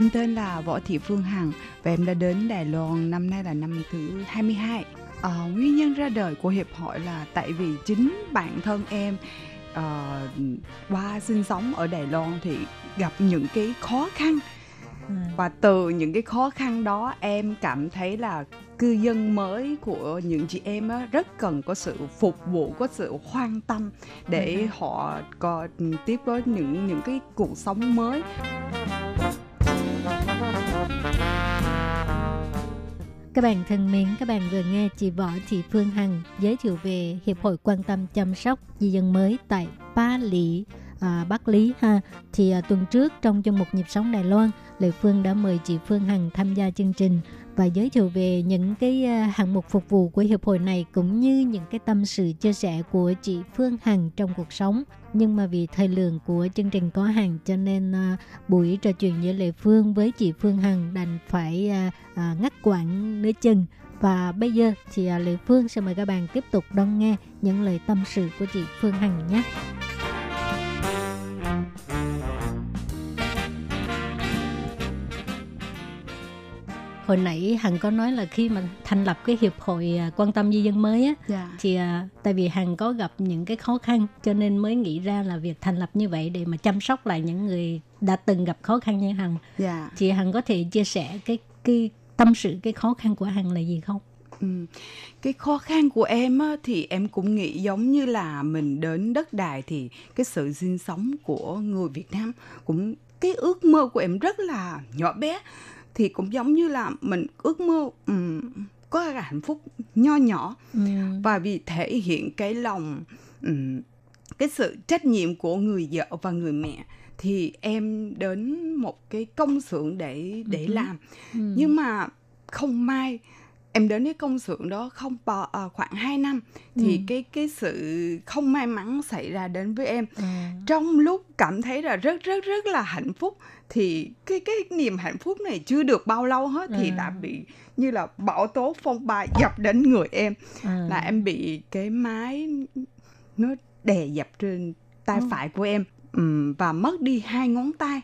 Em tên là Võ Thị Phương Hằng và em đã đến Đài Loan năm nay là năm thứ 22. À, nguyên nhân ra đời của hiệp hội là tại vì chính bản thân em uh, qua sinh sống ở Đài Loan thì gặp những cái khó khăn và từ những cái khó khăn đó em cảm thấy là cư dân mới của những chị em á, rất cần có sự phục vụ có sự quan tâm để Ừ. họ có tiếp với những những cái cuộc sống mới Các bạn thân mến, các bạn vừa nghe chị Võ Thị Phương Hằng giới thiệu về Hiệp hội quan tâm chăm sóc di dân mới tại Ba Lý, à, Bắc Lý ha. Thì à, tuần trước trong chương mục nhịp sống Đài Loan, Lệ Phương đã mời chị Phương Hằng tham gia chương trình và giới thiệu về những cái à, hạng mục phục vụ của hiệp hội này cũng như những cái tâm sự chia sẻ của chị Phương Hằng trong cuộc sống. Nhưng mà vì thời lượng của chương trình có hàng cho nên à, buổi trò chuyện giữa Lệ Phương với chị Phương Hằng đành phải à, ngắt quãng nửa chừng. Và bây giờ thì à, Lệ Phương sẽ mời các bạn tiếp tục đón nghe những lời tâm sự của chị Phương Hằng nhé. Hồi nãy Hằng có nói là khi mà thành lập cái hiệp hội à, quan tâm di dân mới á, dạ thì à, tại vì Hằng có gặp những cái khó khăn cho nên mới nghĩ ra là việc thành lập như vậy để mà chăm sóc lại những người đã từng gặp khó khăn như Hằng. dạ Chị Hằng có thể chia sẻ cái cái tâm sự cái khó khăn của Hằng là gì không? Ừ. Cái khó khăn của em á, thì em cũng nghĩ giống như là mình đến đất đài thì cái sự sinh sống của người Việt Nam cũng cái ước mơ của em rất là nhỏ bé thì cũng giống như là mình ước mơ ừm, có cái hạnh phúc nho nhỏ Ừ. và vì thể hiện cái lòng ừm, cái sự trách nhiệm của người vợ và người mẹ thì em đến một cái công xưởng để để Ừ. làm Ừ. nhưng mà không may em đến cái công xưởng đó không bao à, khoảng 2 năm thì Ừ. cái cái sự không may mắn xảy ra đến với em À, trong lúc cảm thấy là rất rất rất là hạnh phúc thì cái cái niềm hạnh phúc này chưa được bao lâu hết thì À. đã bị như là bão tố phong ba dập đến người em à. là em bị cái máy nó đè dập trên tay Ừ. phải của em Ừm, và mất đi hai ngón tay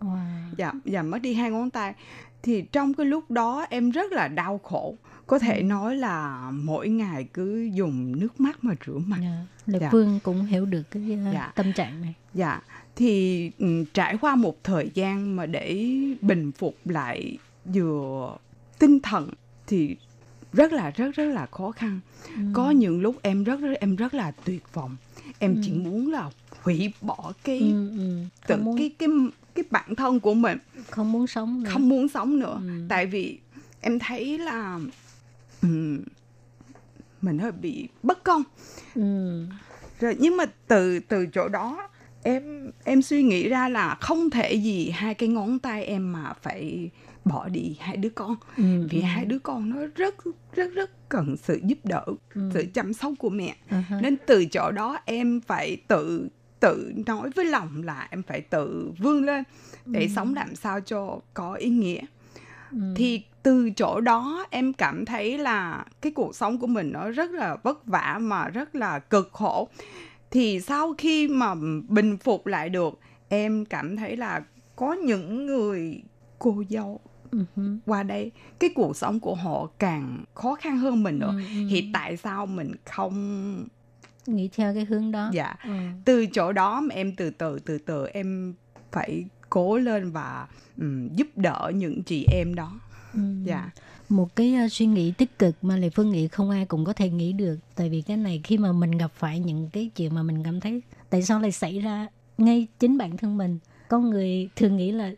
Wow. dạ dạ mất đi hai ngón tay thì trong cái lúc đó em rất là đau khổ có thể Ừ. nói là mỗi ngày cứ dùng nước mắt mà rửa mặt Dạ. Lệ Dạ. Phương cũng hiểu được cái uh, Dạ. tâm trạng này. dạ thì ừ, trải qua một thời gian mà để bình phục lại vừa tinh thần thì rất là rất rất là khó khăn Ừ. có những lúc em rất rất em rất là tuyệt vọng em chỉ Ừ. muốn là hủy bỏ cái ừ, ừ. tự muốn cái cái cái bản thân của mình không muốn sống nữa. không muốn sống nữa Ừ. tại vì em thấy là ừm, mình hơi bị bất công Ừ. rồi nhưng mà từ từ chỗ đó em em suy nghĩ ra là không thể gì hai cái ngón tay em mà phải bỏ đi hai đứa con Ừ. vì ừ. hai đứa con nó rất rất rất cần sự giúp đỡ Ừ. sự chăm sóc của mẹ ha. nên từ chỗ đó em phải tự tự nói với lòng là em phải tự vươn lên để Ừ. sống làm sao cho có ý nghĩa Ừ. thì từ chỗ đó em cảm thấy là cái cuộc sống của mình nó rất là vất vả mà rất là cực khổ thì sau khi mà bình phục lại được em cảm thấy là có những người cô dâu hứ. qua đây cái cuộc sống của họ càng khó khăn hơn mình nữa ừ. thì tại sao mình không nghĩ theo cái hướng đó. dạ Ừ. từ chỗ đó mà em từ từ từ từ em phải cố lên và ừm, giúp đỡ những chị em đó Ừ. dạ một cái uh, suy nghĩ tích cực mà Lệ Phương nghĩ không ai cũng có thể nghĩ được. Tại vì cái này khi mà mình gặp phải những cái chuyện mà mình cảm thấy tại sao lại xảy ra ngay chính bản thân mình? Con người thường nghĩ là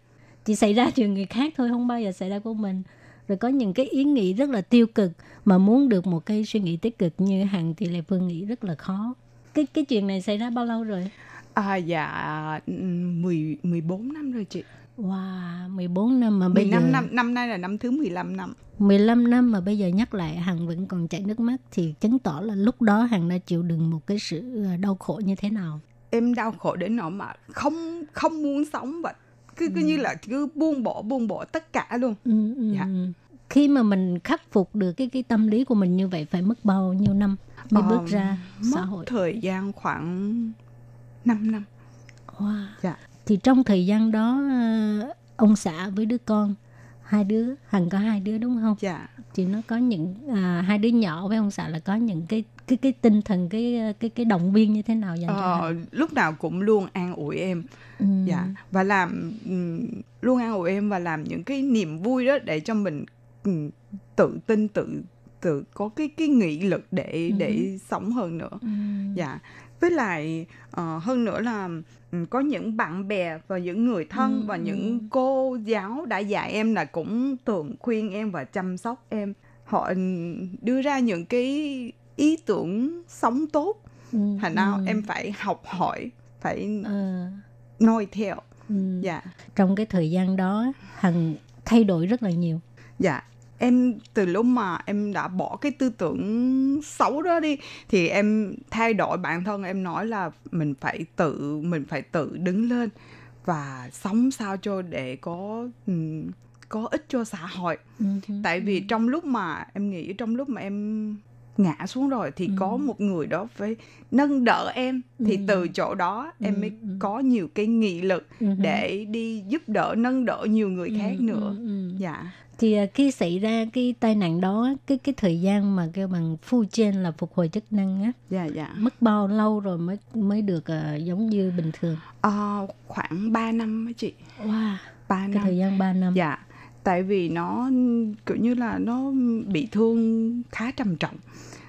chỉ xảy ra chuyện người khác thôi không bao giờ xảy ra của mình. Rồi có những cái ý nghĩ rất là tiêu cực mà muốn được một cái suy nghĩ tích cực như hằng thì Lệ Phương nghĩ rất là khó. Cái cái chuyện này xảy ra bao lâu rồi? À, dạ ừ, 10 14 năm rồi chị. Wow, 14 năm mà bây 15 giờ năm năm nay là năm thứ 15 năm. 15 năm mà bây giờ nhắc lại Hằng vẫn còn chảy nước mắt thì chứng tỏ là lúc đó Hằng đã chịu đựng một cái sự ờ, đau khổ như thế nào. Em đau khổ đến nỗi mà không không muốn sống vậy. Cứ cứ như là cứ buông bỏ buông bỏ tất cả luôn. Ừ, ừ, Dạ. ừ. Khi mà mình khắc phục được cái cái tâm lý của mình như vậy phải mất bao nhiêu năm mới Ờ, bước ra xã Mất hội. thời gian khoảng 5 năm. Wow. Dạ. Thì trong thời gian đó ờ, ông xã với đứa con hai đứa Hằng có hai đứa đúng không? Dạ. Thì nó có những à, hai đứa nhỏ với ông xã là có những cái cái cái tinh thần cái cái cái động viên như thế nào dành cho Ờ, Hằng? lúc nào cũng luôn an ủi em. Ừ. dạ và làm ừm, luôn an ủi em và làm những cái niềm vui đó để cho mình ừm, tự tin tự tự có cái cái nghị lực để Ừ. để sống hơn nữa Ừ. dạ với lại ờ, hơn nữa là có những bạn bè và những người thân Ừ, và ừ. những cô giáo đã dạy em là cũng thường khuyên em và chăm sóc em họ đưa ra những cái ý tưởng sống tốt Ừ, thành nào ừ. em phải học hỏi phải Ờ, noi theo ừ. dạ Trong cái thời gian đó Hằng thay đổi rất là nhiều. Dạ, em từ lúc mà em đã bỏ cái tư tưởng xấu đó đi thì em thay đổi bản thân em nói là mình phải tự mình phải tự đứng lên và sống sao cho để có ừm, có ích cho xã hội. Ừ, ừ, Tại vì trong lúc mà em nghĩ trong lúc mà em ngã xuống rồi thì Ừ. có một người đó phải nâng đỡ em thì Ừ. từ chỗ đó em Ừ, mới ừ. có nhiều cái nghị lực ừ, ừ. để đi giúp đỡ nâng đỡ nhiều người khác Ừ, nữa. ừ, ừ. Dạ. Thì à, khi xảy ra cái tai nạn đó, cái cái thời gian mà kêu bằng phu trên là phục hồi chức năng á, Dạ dạ. mất bao lâu rồi mới mới được à, giống như bình thường? Ờ, khoảng 3 năm á chị Wow, 3 cái năm thời gian 3 năm. dạ tại vì nó kiểu như là nó bị thương khá trầm trọng.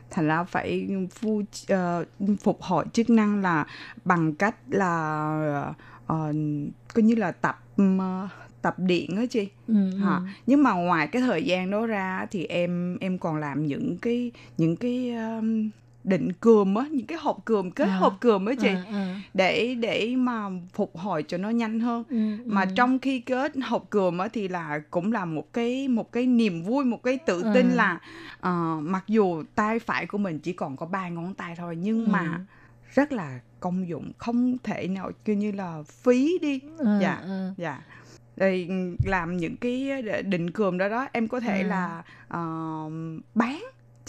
Thành ra phải phu ờ, phục hồi chức năng là bằng cách là ờ, coi như là tập ờ, tập điện á chị. Ừ, ừ. Nhưng mà ngoài cái thời gian đó ra thì em em còn làm những cái những cái um, định cườm á những cái hộp cườm kết À. hộp cườm á chị À, à. để để mà phục hồi cho nó nhanh hơn Ừ, mà ừ. trong khi kết hộp cườm á thì là cũng là một cái một cái niềm vui một cái tự tin Ừ. là ờ, mặc dù tay phải của mình chỉ còn có ba ngón tay thôi nhưng Ừ. mà rất là công dụng không thể nào kiểu như là phí đi Ờ, dạ ờ. dạ rồi ừ, làm những cái định cườm đó đó em có thể À. là ờ, bán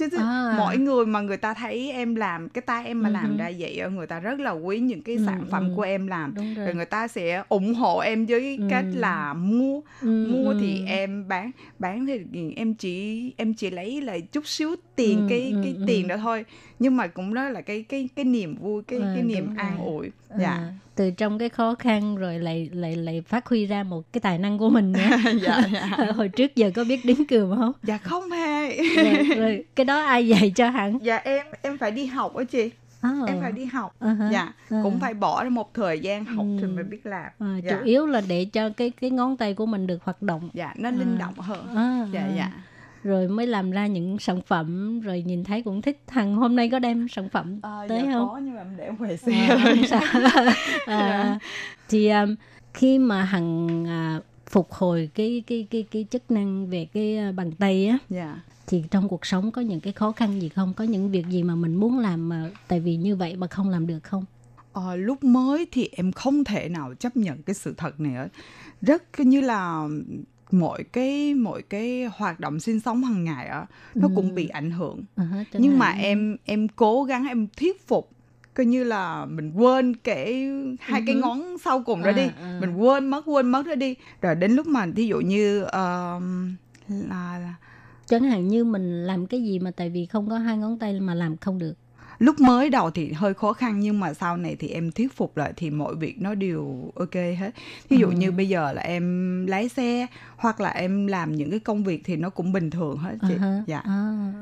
chứ À. mỗi người mà người ta thấy em làm cái tay em mà Ừ làm ra vậy người ta rất là quý những cái Ừ, sản phẩm ừ. của em làm Đúng rồi. rồi người ta sẽ ủng hộ em với Ừ. cách là mua Ừ, mua ừ. thì em bán bán thì em chỉ em chỉ lấy lại chút xíu tiền Ừ, cái ừ, cái ừ. tiền đó thôi nhưng mà cũng đó là cái cái cái niềm vui cái Ờ, cái niềm an rồi. ủi À, dạ từ trong cái khó khăn rồi lại lại lại phát huy ra một cái tài năng của mình nữa. dạ dạ Hồi trước giờ có biết đếm cườm không? dạ không hề Rồi, rồi cái đó ai dạy cho hẳn? dạ em em phải đi học á chị À, em phải đi học à hả, dạ à. cũng phải bỏ ra một thời gian học thì Ừ. mới biết làm À, dạ. Chủ yếu là để cho cái cái ngón tay của mình được hoạt động. dạ nó linh À. động hơn À, dạ à. dạ Rồi mới làm ra những sản phẩm rồi nhìn thấy cũng thích. Thằng hôm nay có đem sản phẩm Ờ, tới dạ không? có nhưng mà em để ở ngoài xe À, không sao. Dạ. à, thì um, khi mà hằng à, phục hồi cái cái cái cái chức năng về cái à, bàn tay á dạ thì trong cuộc sống có những cái khó khăn gì không có những việc gì mà mình muốn làm mà tại vì như vậy mà không làm được không Ờ, lúc mới thì em không thể nào chấp nhận cái sự thật này hết rất như là mọi cái mọi cái hoạt động sinh sống hàng ngày á nó Ừ. cũng bị ảnh hưởng chẳng nhưng mà như- em em cố gắng em thuyết phục coi như là mình quên kể hai cái Ừ hứ. ngón sau cùng đó À, đi à. mình quên mất quên mất đó đi rồi đến lúc mà thí dụ như là, là chẳng hạn như mình làm cái gì mà tại vì không có hai ngón tay mà làm không được lúc mới đầu thì hơi khó khăn nhưng mà sau này thì em thuyết phục lại thì mọi việc nó đều ok hết. Ví dụ Ừ. như bây giờ là em lái xe hoặc là em làm những cái công việc thì nó cũng bình thường hết chị. Ha, dạ. À.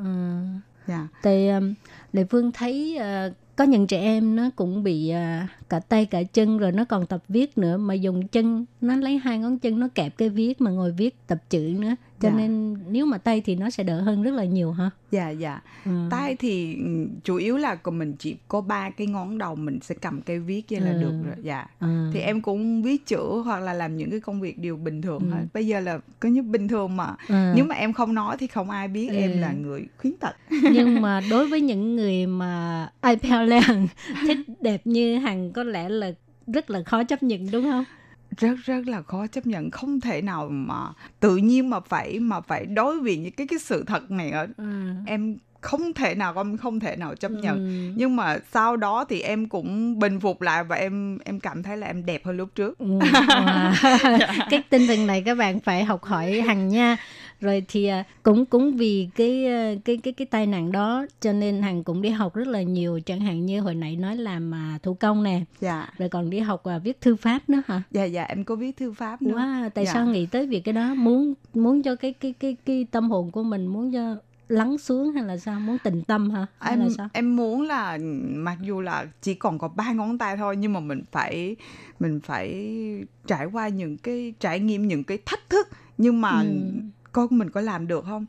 dạ. Tại um, Lệ Phương thấy ờ, có những trẻ em nó cũng bị ờ, cả tay cả chân rồi nó còn tập viết nữa mà dùng chân nó lấy hai ngón chân nó kẹp cái viết mà ngồi viết tập chữ nữa cho Dạ. nên nếu mà tay thì nó sẽ đỡ hơn rất là nhiều ha dạ dạ ừ. tay thì ừ, chủ yếu là còn mình chỉ có ba cái ngón đầu mình sẽ cầm cây viết vậy là Ừ. được rồi dạ À. thì em cũng viết chữ hoặc là làm những cái công việc điều bình thường Ừ. hết bây giờ là có như bình thường mà À. nếu mà em không nói thì không ai biết em Ừ. là người khuyến tật nhưng mà đối với những người mà iPad Lan thích đẹp như hằng có lẽ là rất là khó chấp nhận đúng không rất rất là khó chấp nhận không thể nào mà tự nhiên mà phải mà phải đối diện những cái cái sự thật này ở ừ. em không thể nào em không thể nào chấp nhận Ừ. nhưng mà sau đó thì em cũng bình phục lại và em em cảm thấy là em đẹp hơn lúc trước Ừ, wow. cái tinh thần này các bạn phải học hỏi hằng nha rồi thì à, cũng cũng vì cái à, cái cái cái tai nạn đó cho nên hằng cũng đi học rất là nhiều. Chẳng hạn như hồi nãy nói làm à, thủ công nè. Dạ. Rồi còn đi học à, viết thư pháp nữa hả? Dạ dạ em có viết thư pháp nữa. Wow, tại Dạ. sao nghĩ tới việc cái đó? Muốn muốn cho cái cái cái cái tâm hồn của mình muốn cho lắng xuống hay là sao? Muốn tĩnh tâm hả? Hay em là sao? em muốn là mặc dù là chỉ còn có ba ngón tay thôi nhưng mà mình phải mình phải trải qua những cái trải nghiệm những cái thách thức. Nhưng mà Ừ. coi mình có làm được không?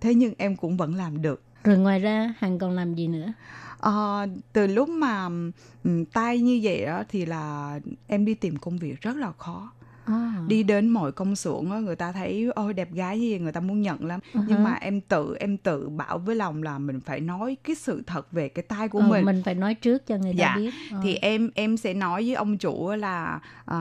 Thế nhưng em cũng vẫn làm được. Rồi ngoài ra hằng còn làm gì nữa? Ờ, từ lúc mà ừm, tay như vậy đó thì là em đi tìm công việc rất là khó. À. đi đến mọi công xưởng người ta thấy ôi đẹp gái như vậy người ta muốn nhận lắm. Uh-huh. nhưng mà em tự em tự bảo với lòng là mình phải nói cái sự thật về cái tay của Ờ, mình. mình phải nói trước cho người ta Dạ, biết. Ờ. thì em em sẽ nói với ông chủ là ờ,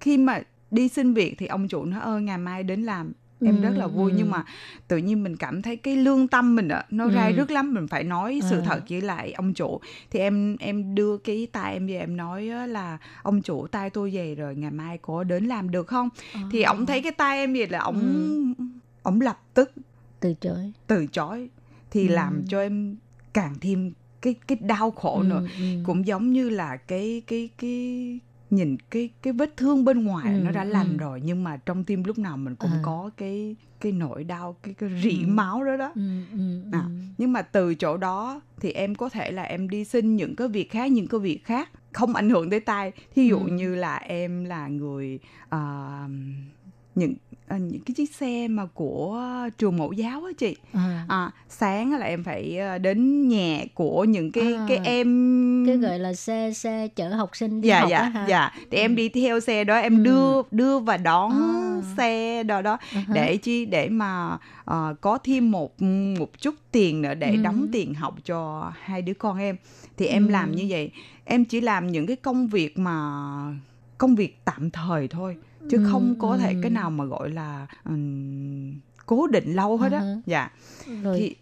khi mà đi xin việc thì ông chủ nói ơ ngày mai đến làm em Ừ, rất là vui ừ. nhưng mà tự nhiên mình cảm thấy cái lương tâm mình ạ nó Ừ. rai rứt lắm mình phải nói sự À. thật với lại ông chủ thì em em đưa cái tay em về em nói á là ông chủ tay tôi về rồi ngày mai có đến làm được không thì Ờ. ông thấy cái tay em vậy là ông Ừ. ông lập tức từ chối từ chối thì Ừ. làm cho em càng thêm cái cái đau khổ nữa Ừ, ừ. cũng giống như là cái cái cái nhìn cái cái vết thương bên ngoài Ừ, nó đã lành ừ. rồi nhưng mà trong tim lúc nào mình cũng À. có cái cái nỗi đau cái cái rỉ Ừ. máu đó đó Ừ, ừ, À. ừ. nhưng mà từ chỗ đó thì em có thể là em đi xin những cái việc khác những cái việc khác không ảnh hưởng tới tay thí dụ Ừ. như là em là người ờ, những những cái chiếc xe mà của trường mẫu giáo á chị À. à, sáng là em phải ờ, đến nhà của những cái À. cái em cái gọi là xe xe chở học sinh đi dạ học dạ á hả dạ thì em đi theo xe đó em Ừ. đưa đưa và đón À. xe đó đó Uh-huh. để chi để mà ờ, có thêm một một chút tiền nữa để Ừ. đóng tiền học cho hai đứa con em thì em Ừ. làm như vậy em chỉ làm những cái công việc mà công việc tạm thời thôi chứ Ừ, không có thể cái nào mà gọi là ừm, cố định lâu hết á. Uh-huh. dạ. Rồi. Thì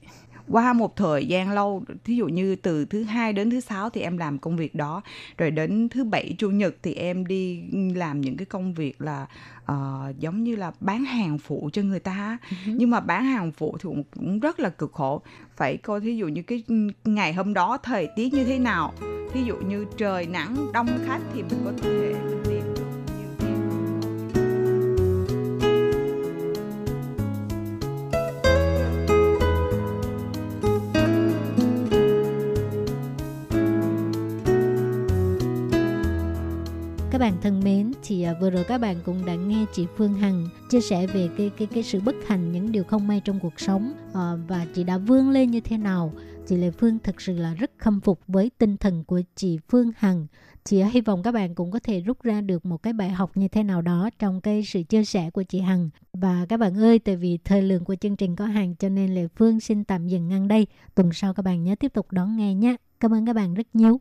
qua một thời gian lâu thí dụ như từ thứ hai đến thứ sáu thì em làm công việc đó rồi đến thứ bảy chủ nhật thì em đi làm những cái công việc là ờ, giống như là bán hàng phụ cho người ta nhưng mà bán hàng phụ thì cũng, cũng rất là cực khổ. Phải coi thí dụ như cái ngày hôm đó thời tiết như thế nào. Thí dụ như trời nắng đông khách thì mình có thể bạn thân mến, thì à, vừa rồi các bạn cũng đã nghe chị Phương Hằng chia sẻ về cái cái cái sự bất hạnh những điều không may trong cuộc sống à, và chị đã vươn lên như thế nào. Chị Lê Phương thực sự là rất khâm phục với tinh thần của chị Phương Hằng. Chị à, hy vọng các bạn cũng có thể rút ra được một cái bài học như thế nào đó trong cái sự chia sẻ của chị Hằng. Và các bạn ơi, tại vì thời lượng của chương trình có hạn cho nên Lê Phương xin tạm dừng ngang đây. Tuần sau các bạn nhớ tiếp tục đón nghe nhé. Cảm ơn các bạn rất nhiều.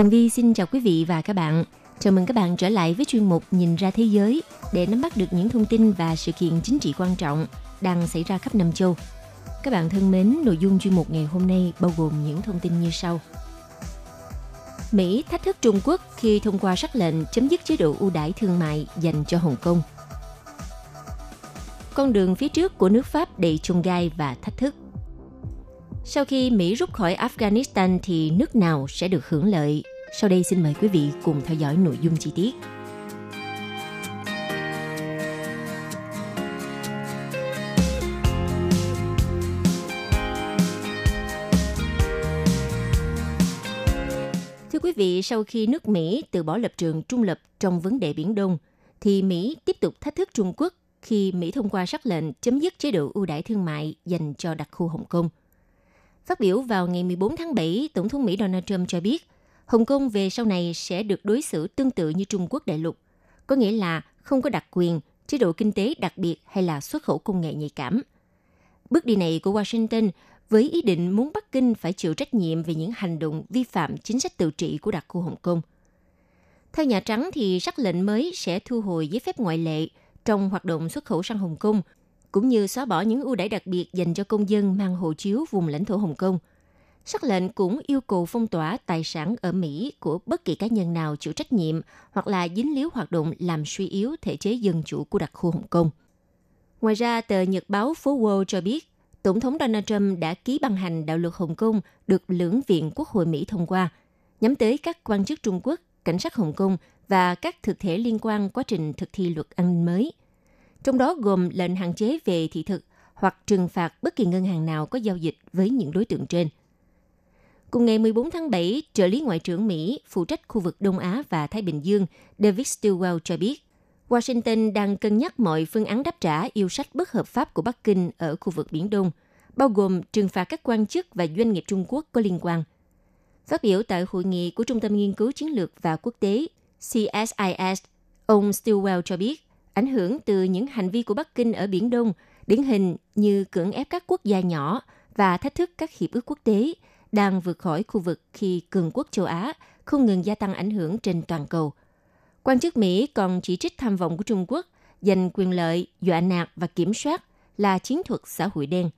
Tường Vi xin chào quý vị và các bạn. Chào mừng các bạn trở lại với chuyên mục Nhìn ra thế giới để nắm bắt được những thông tin và sự kiện chính trị quan trọng đang xảy ra khắp năm châu. Các bạn thân mến, nội dung chuyên mục ngày hôm nay bao gồm những thông tin như sau. Mỹ thách thức Trung Quốc khi thông qua sắc lệnh chấm dứt chế độ ưu đãi thương mại dành cho Hồng Kông. Con đường phía trước của nước Pháp đầy chông gai và thách thức. Sau khi Mỹ rút khỏi Afghanistan thì nước nào sẽ được hưởng lợi? Sau đây xin mời quý vị cùng theo dõi nội dung chi tiết. Thưa quý vị, sau khi nước Mỹ từ bỏ lập trường trung lập trong vấn đề Biển Đông, thì Mỹ tiếp tục thách thức Trung Quốc khi Mỹ thông qua sắc lệnh chấm dứt chế độ ưu đãi thương mại dành cho đặc khu Hồng Kông. Phát biểu vào ngày 14 tháng 7, Tổng thống Mỹ Donald Trump cho biết Hồng Kông về sau này sẽ được đối xử tương tự như Trung Quốc đại lục, có nghĩa là không có đặc quyền, chế độ kinh tế đặc biệt hay là xuất khẩu công nghệ nhạy cảm. Bước đi này của Washington với ý định muốn Bắc Kinh phải chịu trách nhiệm về những hành động vi phạm chính sách tự trị của đặc khu Hồng Kông. Theo Nhà Trắng thì sắc lệnh mới sẽ thu hồi giấy phép ngoại lệ trong hoạt động xuất khẩu sang Hồng Kông, cũng như xóa bỏ những ưu đãi đặc biệt dành cho công dân mang hộ chiếu vùng lãnh thổ Hồng Kông. Sắc lệnh cũng yêu cầu phong tỏa tài sản ở Mỹ của bất kỳ cá nhân nào chịu trách nhiệm hoặc là dính líu hoạt động làm suy yếu thể chế dân chủ của đặc khu Hồng Kông. Ngoài ra, tờ Nhật báo Phố Wall cho biết, Tổng thống Donald Trump đã ký ban hành đạo luật Hồng Kông được lưỡng viện Quốc hội Mỹ thông qua, nhắm tới các quan chức Trung Quốc, cảnh sát Hồng Kông và các thực thể liên quan quá trình thực thi luật an ninh mới. Trong đó gồm lệnh hạn chế về thị thực hoặc trừng phạt bất kỳ ngân hàng nào có giao dịch với những đối tượng trên. Cùng ngày 14 tháng 7, trợ lý Ngoại trưởng Mỹ phụ trách khu vực Đông Á và Thái Bình Dương David Stilwell cho biết, Washington đang cân nhắc mọi phương án đáp trả yêu sách bất hợp pháp của Bắc Kinh ở khu vực Biển Đông, bao gồm trừng phạt các quan chức và doanh nghiệp Trung Quốc có liên quan. Phát biểu tại hội nghị của Trung tâm Nghiên cứu Chiến lược và Quốc tế CSIS, ông Stilwell cho biết, ảnh hưởng từ những hành vi của Bắc Kinh ở Biển Đông, điển hình như cưỡng ép các quốc gia nhỏ và thách thức các hiệp ước quốc tế, đang vượt khỏi khu vực khi cường quốc châu Á không ngừng gia tăng ảnh hưởng trên toàn cầu. Quan chức Mỹ còn chỉ trích tham vọng của Trung Quốc giành quyền lợi, dọa nạt và kiểm soát là chiến thuật xã hội đen.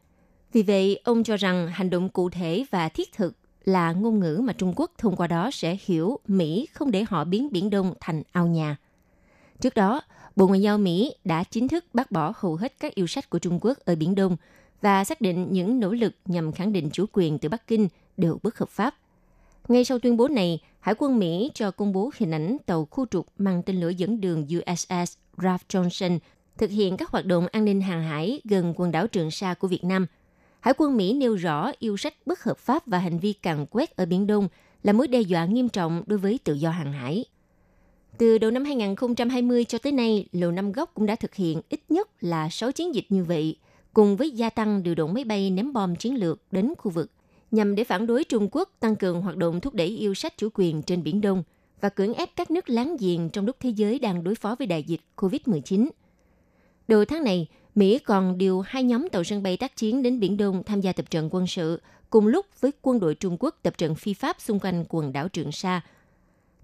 Vì vậy, ông cho rằng hành động cụ thể và thiết thực là ngôn ngữ mà Trung Quốc thông qua đó sẽ hiểu Mỹ không để họ biến Biển Đông thành ao nhà. Trước đó, Bộ Ngoại giao Mỹ đã chính thức bác bỏ hầu hết các yêu sách của Trung Quốc ở Biển Đông và xác định những nỗ lực nhằm khẳng định chủ quyền từ Bắc Kinh đều bất hợp pháp. Ngay sau tuyên bố này, Hải quân Mỹ cho công bố hình ảnh tàu khu trục mang tên lửa dẫn đường USS Ralph Johnson thực hiện các hoạt động an ninh hàng hải gần quần đảo Trường Sa của Việt Nam. Hải quân Mỹ nêu rõ yêu sách bất hợp pháp và hành vi càn quét ở Biển Đông là mối đe dọa nghiêm trọng đối với tự do hàng hải. Từ đầu năm 2020 cho tới nay, Lầu Năm Góc cũng đã thực hiện ít nhất là 6 chiến dịch như vậy, cùng với gia tăng điều động máy bay ném bom chiến lược đến khu vực nhằm để phản đối Trung Quốc tăng cường hoạt động thúc đẩy yêu sách chủ quyền trên Biển Đông và cưỡng ép các nước láng giềng trong lúc thế giới đang đối phó với đại dịch COVID-19. Đầu tháng này, Mỹ còn điều hai nhóm tàu sân bay tác chiến đến Biển Đông tham gia tập trận quân sự cùng lúc với quân đội Trung Quốc tập trận phi pháp xung quanh quần đảo Trường Sa.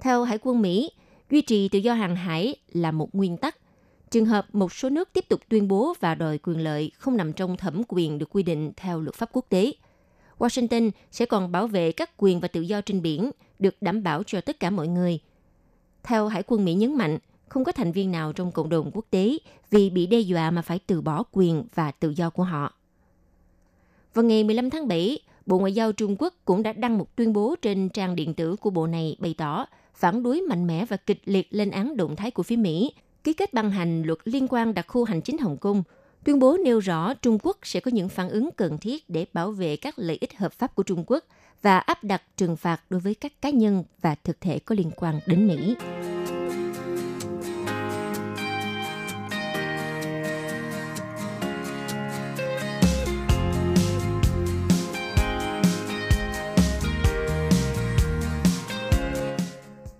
Theo Hải quân Mỹ, duy trì tự do hàng hải là một nguyên tắc. Trường hợp một số nước tiếp tục tuyên bố và đòi quyền lợi không nằm trong thẩm quyền được quy định theo luật pháp quốc tế – Washington sẽ còn bảo vệ các quyền và tự do trên biển được đảm bảo cho tất cả mọi người. Theo Hải quân Mỹ nhấn mạnh, không có thành viên nào trong cộng đồng quốc tế vì bị đe dọa mà phải từ bỏ quyền và tự do của họ. Vào ngày 15 tháng 7, Bộ Ngoại giao Trung Quốc cũng đã đăng một tuyên bố trên trang điện tử của bộ này bày tỏ phản đối mạnh mẽ và kịch liệt lên án động thái của phía Mỹ ký kết ban hành luật liên quan đặc khu hành chính Hồng Kông, Tuyên bố nêu rõ Trung Quốc sẽ có những phản ứng cần thiết để bảo vệ các lợi ích hợp pháp của Trung Quốc và áp đặt trừng phạt đối với các cá nhân và thực thể có liên quan đến Mỹ.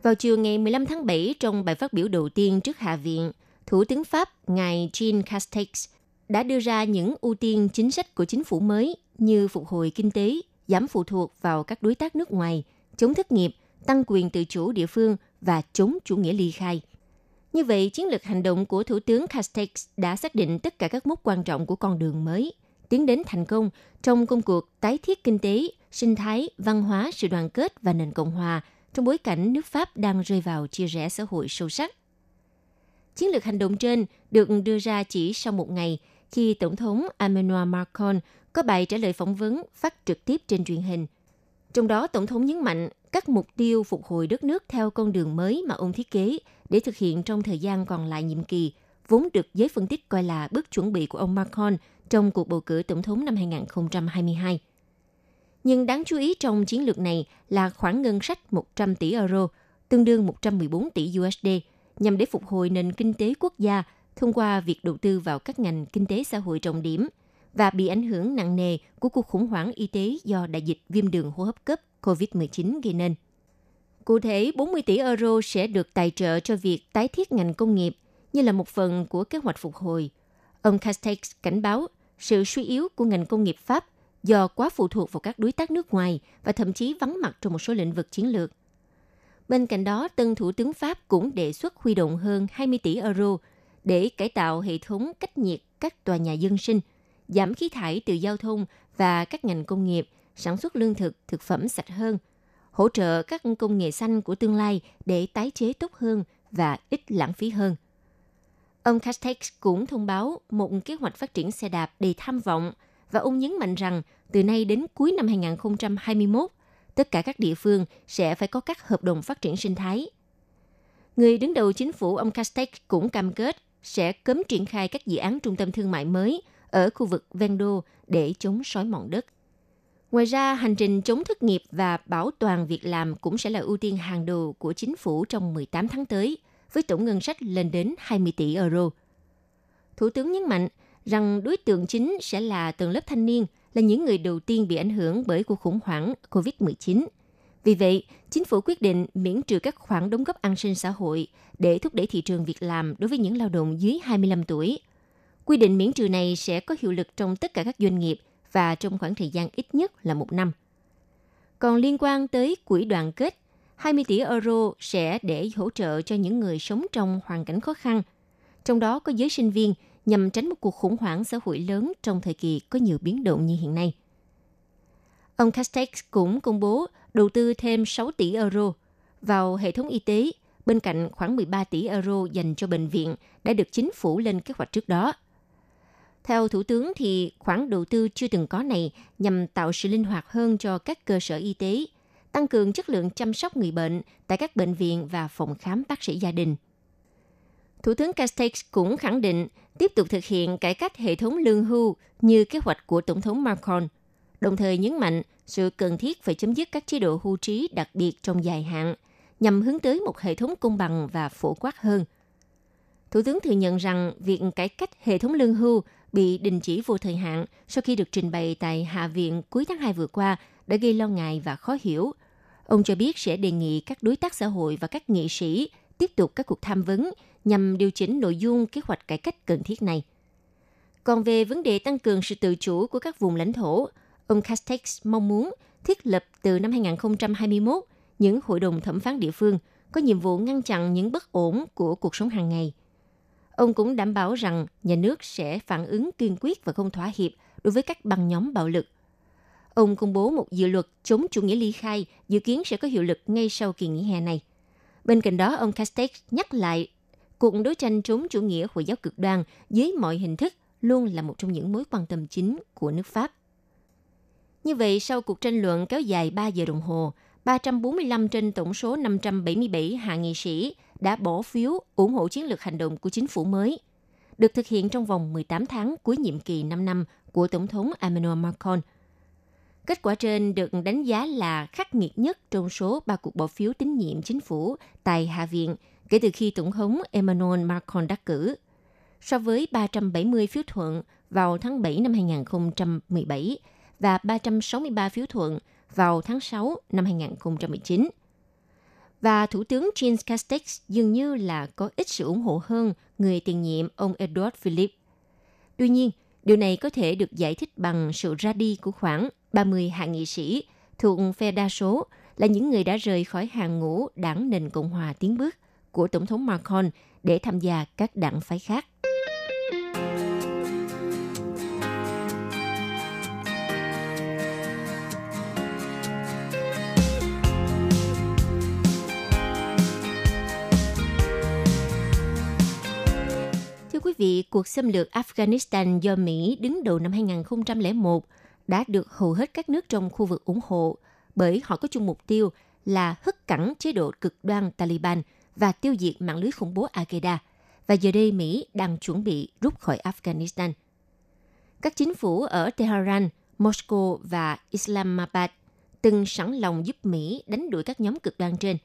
Vào chiều ngày 15 tháng 7, trong bài phát biểu đầu tiên trước Hạ viện, Thủ tướng Pháp ngài Jean Castex đã đưa ra những ưu tiên chính sách của chính phủ mới như phục hồi kinh tế, giảm phụ thuộc vào các đối tác nước ngoài, chống thất nghiệp, tăng quyền tự chủ địa phương và chống chủ nghĩa ly khai. Như vậy, chiến lược hành động của Thủ tướng Castex đã xác định tất cả các mốc quan trọng của con đường mới, tiến đến thành công trong công cuộc tái thiết kinh tế, sinh thái, văn hóa, sự đoàn kết và nền cộng hòa trong bối cảnh nước Pháp đang rơi vào chia rẽ xã hội sâu sắc. Chiến lược hành động trên được đưa ra chỉ sau một ngày khi Tổng thống Emmanuel Macron có bài trả lời phỏng vấn phát trực tiếp trên truyền hình. Trong đó, Tổng thống nhấn mạnh các mục tiêu phục hồi đất nước theo con đường mới mà ông thiết kế để thực hiện trong thời gian còn lại nhiệm kỳ, vốn được giới phân tích coi là bước chuẩn bị của ông Macron trong cuộc bầu cử tổng thống năm 2022. Nhưng đáng chú ý trong chiến lược này là khoản ngân sách 100 tỷ euro, tương đương 114 tỷ USD, nhằm để phục hồi nền kinh tế quốc gia thông qua việc đầu tư vào các ngành kinh tế xã hội trọng điểm và bị ảnh hưởng nặng nề của cuộc khủng hoảng y tế do đại dịch viêm đường hô hấp cấp COVID-19 gây nên. Cụ thể, 40 tỷ euro sẽ được tài trợ cho việc tái thiết ngành công nghiệp như là một phần của kế hoạch phục hồi. Ông Castex cảnh báo sự suy yếu của ngành công nghiệp Pháp do quá phụ thuộc vào các đối tác nước ngoài và thậm chí vắng mặt trong một số lĩnh vực chiến lược. Bên cạnh đó, tân Thủ tướng Pháp cũng đề xuất huy động hơn 20 tỷ euro để cải tạo hệ thống cách nhiệt các tòa nhà dân sinh, giảm khí thải từ giao thông và các ngành công nghiệp, sản xuất lương thực, thực phẩm sạch hơn, hỗ trợ các công nghệ xanh của tương lai để tái chế tốt hơn và ít lãng phí hơn. Ông Castex cũng thông báo một kế hoạch phát triển xe đạp đầy tham vọng và ông nhấn mạnh rằng từ nay đến cuối năm 2021, tất cả các địa phương sẽ phải có các hợp đồng phát triển sinh thái. Người đứng đầu chính phủ ông Castex cũng cam kết sẽ cấm triển khai các dự án trung tâm thương mại mới ở khu vực ven đô để chống sói mòn đất. Ngoài ra, hành trình chống thất nghiệp và bảo toàn việc làm cũng sẽ là ưu tiên hàng đầu của chính phủ trong 18 tháng tới, với tổng ngân sách lên đến 20 tỷ euro. Thủ tướng nhấn mạnh rằng đối tượng chính sẽ là tầng lớp thanh niên, là những người đầu tiên bị ảnh hưởng bởi cuộc khủng hoảng COVID-19. Vì vậy, chính phủ quyết định miễn trừ các khoản đóng góp an sinh xã hội để thúc đẩy thị trường việc làm đối với những lao động dưới 25 tuổi. Quy định miễn trừ này sẽ có hiệu lực trong tất cả các doanh nghiệp và trong khoảng thời gian ít nhất là một năm. Còn liên quan tới quỹ đoàn kết, 20 tỷ euro sẽ để hỗ trợ cho những người sống trong hoàn cảnh khó khăn, trong đó có giới sinh viên nhằm tránh một cuộc khủng hoảng xã hội lớn trong thời kỳ có nhiều biến động như hiện nay. Ông Castex cũng công bố đầu tư thêm 6 tỷ euro vào hệ thống y tế bên cạnh khoảng 13 tỷ euro dành cho bệnh viện đã được chính phủ lên kế hoạch trước đó. Theo Thủ tướng thì khoản đầu tư chưa từng có này nhằm tạo sự linh hoạt hơn cho các cơ sở y tế, tăng cường chất lượng chăm sóc người bệnh tại các bệnh viện và phòng khám bác sĩ gia đình. Thủ tướng Castex cũng khẳng định tiếp tục thực hiện cải cách hệ thống lương hưu như kế hoạch của Tổng thống Macron, đồng thời nhấn mạnh sự cần thiết phải chấm dứt các chế độ hưu trí đặc biệt trong dài hạn nhằm hướng tới một hệ thống công bằng và phổ quát hơn. Thủ tướng thừa nhận rằng việc cải cách hệ thống lương hưu bị đình chỉ vô thời hạn sau khi được trình bày tại Hạ viện cuối tháng 2 vừa qua đã gây lo ngại và khó hiểu. Ông cho biết sẽ đề nghị các đối tác xã hội và các nghị sĩ tiếp tục các cuộc tham vấn nhằm điều chỉnh nội dung kế hoạch cải cách cần thiết này. Còn về vấn đề tăng cường sự tự chủ của các vùng lãnh thổ, ông Castex mong muốn thiết lập từ năm 2021 những hội đồng thẩm phán địa phương có nhiệm vụ ngăn chặn những bất ổn của cuộc sống hàng ngày. Ông cũng đảm bảo rằng nhà nước sẽ phản ứng kiên quyết và không thỏa hiệp đối với các băng nhóm bạo lực. Ông công bố một dự luật chống chủ nghĩa ly khai dự kiến sẽ có hiệu lực ngay sau kỳ nghỉ hè này. Bên cạnh đó, ông Castex nhắc lại cuộc đấu tranh chống chủ nghĩa Hồi giáo cực đoan dưới mọi hình thức luôn là một trong những mối quan tâm chính của nước Pháp. Như vậy, sau cuộc tranh luận kéo dài 3 giờ đồng hồ, 345 trên tổng số 577 hạ nghị sĩ đã bỏ phiếu ủng hộ chiến lược hành động của chính phủ mới. được thực hiện trong vòng 18 tháng cuối nhiệm kỳ 5 năm của Tổng thống Emmanuel Macron. Kết quả trên được đánh giá là khắc nghiệt nhất trong số ba cuộc bỏ phiếu tín nhiệm chính phủ tại Hạ viện kể từ khi Tổng thống Emmanuel Macron đắc cử. So với 370 phiếu thuận vào tháng 7 năm 2017 và 363 phiếu thuận vào tháng 6 năm 2019. Và Thủ tướng Jean Castex dường như là có ít sự ủng hộ hơn người tiền nhiệm ông Edouard Philippe. Tuy nhiên, điều này có thể được giải thích bằng sự ra đi của khoảng 30 hạ nghị sĩ thuộc phe đa số là những người đã rời khỏi hàng ngũ đảng nền Cộng hòa tiến bước của Tổng thống Macron để tham gia các đảng phái khác. Thưa quý vị, cuộc xâm lược Afghanistan do Mỹ đứng đầu năm 2001 đã được hầu hết các nước trong khu vực ủng hộ bởi họ có chung mục tiêu là hất cẳng chế độ cực đoan Taliban và tiêu diệt mạng lưới khủng bố Al-Qaeda. Và giờ đây Mỹ đang chuẩn bị rút khỏi Afghanistan. Các chính phủ ở Tehran, Moscow và Islamabad từng sẵn lòng giúp Mỹ đánh đuổi các nhóm cực đoan trên.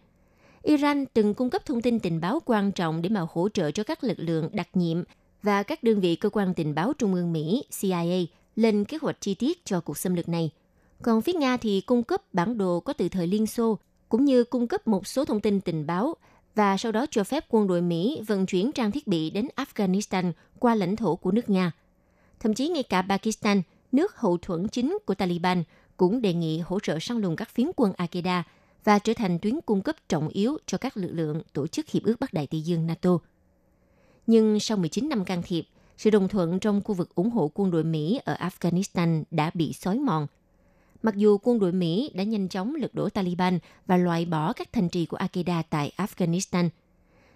Iran từng cung cấp thông tin tình báo quan trọng để mà hỗ trợ cho các lực lượng đặc nhiệm và các đơn vị cơ quan tình báo trung ương Mỹ CIA lên kế hoạch chi tiết cho cuộc xâm lược này. Còn phía Nga thì cung cấp bản đồ có từ thời Liên Xô, cũng như cung cấp một số thông tin tình báo và sau đó cho phép quân đội Mỹ vận chuyển trang thiết bị đến Afghanistan qua lãnh thổ của nước Nga. Thậm chí ngay cả Pakistan, nước hậu thuẫn chính của Taliban, cũng đề nghị hỗ trợ săn lùng các phiến quân Al-Qaeda và trở thành tuyến cung cấp trọng yếu cho các lực lượng tổ chức Hiệp ước Bắc Đại Tây Dương NATO. Nhưng sau 19 năm can thiệp, sự đồng thuận trong khu vực ủng hộ quân đội Mỹ ở Afghanistan đã bị xói mòn. Mặc dù quân đội Mỹ đã nhanh chóng lật đổ Taliban và loại bỏ các thành trì của Al-Qaeda tại Afghanistan,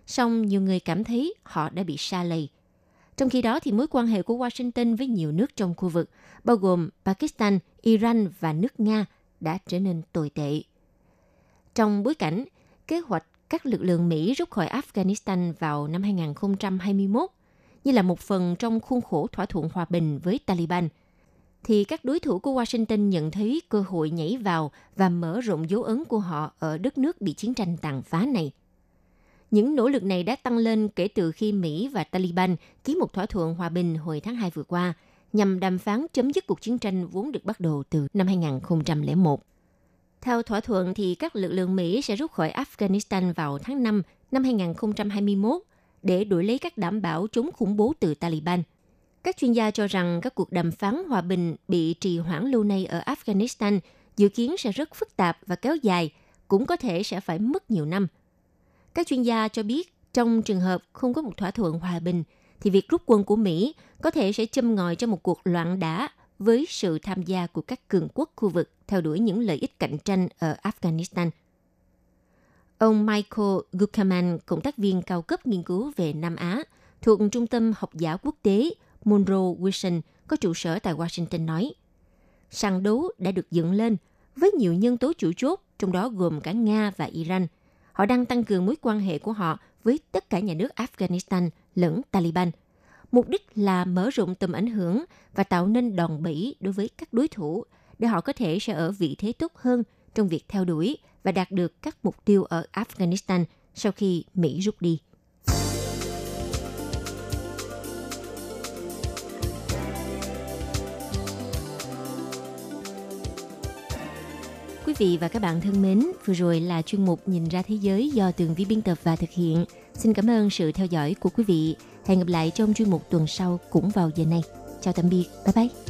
song nhiều người cảm thấy họ đã bị sa lầy. Trong khi đó, thì mối quan hệ của Washington với nhiều nước trong khu vực, bao gồm Pakistan, Iran và nước Nga, đã trở nên tồi tệ. Trong bối cảnh, kế hoạch các lực lượng Mỹ rút khỏi Afghanistan vào năm 2021 như là một phần trong khuôn khổ thỏa thuận hòa bình với Taliban, thì các đối thủ của Washington nhận thấy cơ hội nhảy vào và mở rộng dấu ấn của họ ở đất nước bị chiến tranh tàn phá này. Những nỗ lực này đã tăng lên kể từ khi Mỹ và Taliban ký một thỏa thuận hòa bình hồi tháng 2 vừa qua nhằm đàm phán chấm dứt cuộc chiến tranh vốn được bắt đầu từ năm 2001. Theo thỏa thuận thì các lực lượng Mỹ sẽ rút khỏi Afghanistan vào tháng 5 năm 2021 để đổi lấy các đảm bảo chống khủng bố từ Taliban. Các chuyên gia cho rằng các cuộc đàm phán hòa bình bị trì hoãn lâu nay ở Afghanistan dự kiến sẽ rất phức tạp và kéo dài, cũng có thể sẽ phải mất nhiều năm. Các chuyên gia cho biết trong trường hợp không có một thỏa thuận hòa bình, thì việc rút quân của Mỹ có thể sẽ châm ngòi cho một cuộc loạn đả với sự tham gia của các cường quốc khu vực theo đuổi những lợi ích cạnh tranh ở Afghanistan. Ông Michael Guckerman, cộng tác viên cao cấp nghiên cứu về Nam Á thuộc Trung tâm Học giả Quốc tế Monroe Wilson có trụ sở tại Washington nói, sàn đấu đã được dựng lên với nhiều nhân tố chủ chốt, trong đó gồm cả Nga và Iran. Họ đang tăng cường mối quan hệ của họ với tất cả nhà nước Afghanistan lẫn Taliban. Mục đích là mở rộng tầm ảnh hưởng và tạo nên đòn bẩy đối với các đối thủ để họ có thể sẽ ở vị thế tốt hơn trong việc theo đuổi và đạt được các mục tiêu ở Afghanistan sau khi Mỹ rút đi. Quý vị và các bạn thân mến, vừa rồi là chuyên mục Nhìn ra thế giới do Tường Vi biên tập và thực hiện. Xin cảm ơn sự theo dõi của quý vị. Hẹn gặp lại trong chuyên mục tuần sau cũng vào giờ này. Chào tạm biệt, bye bye.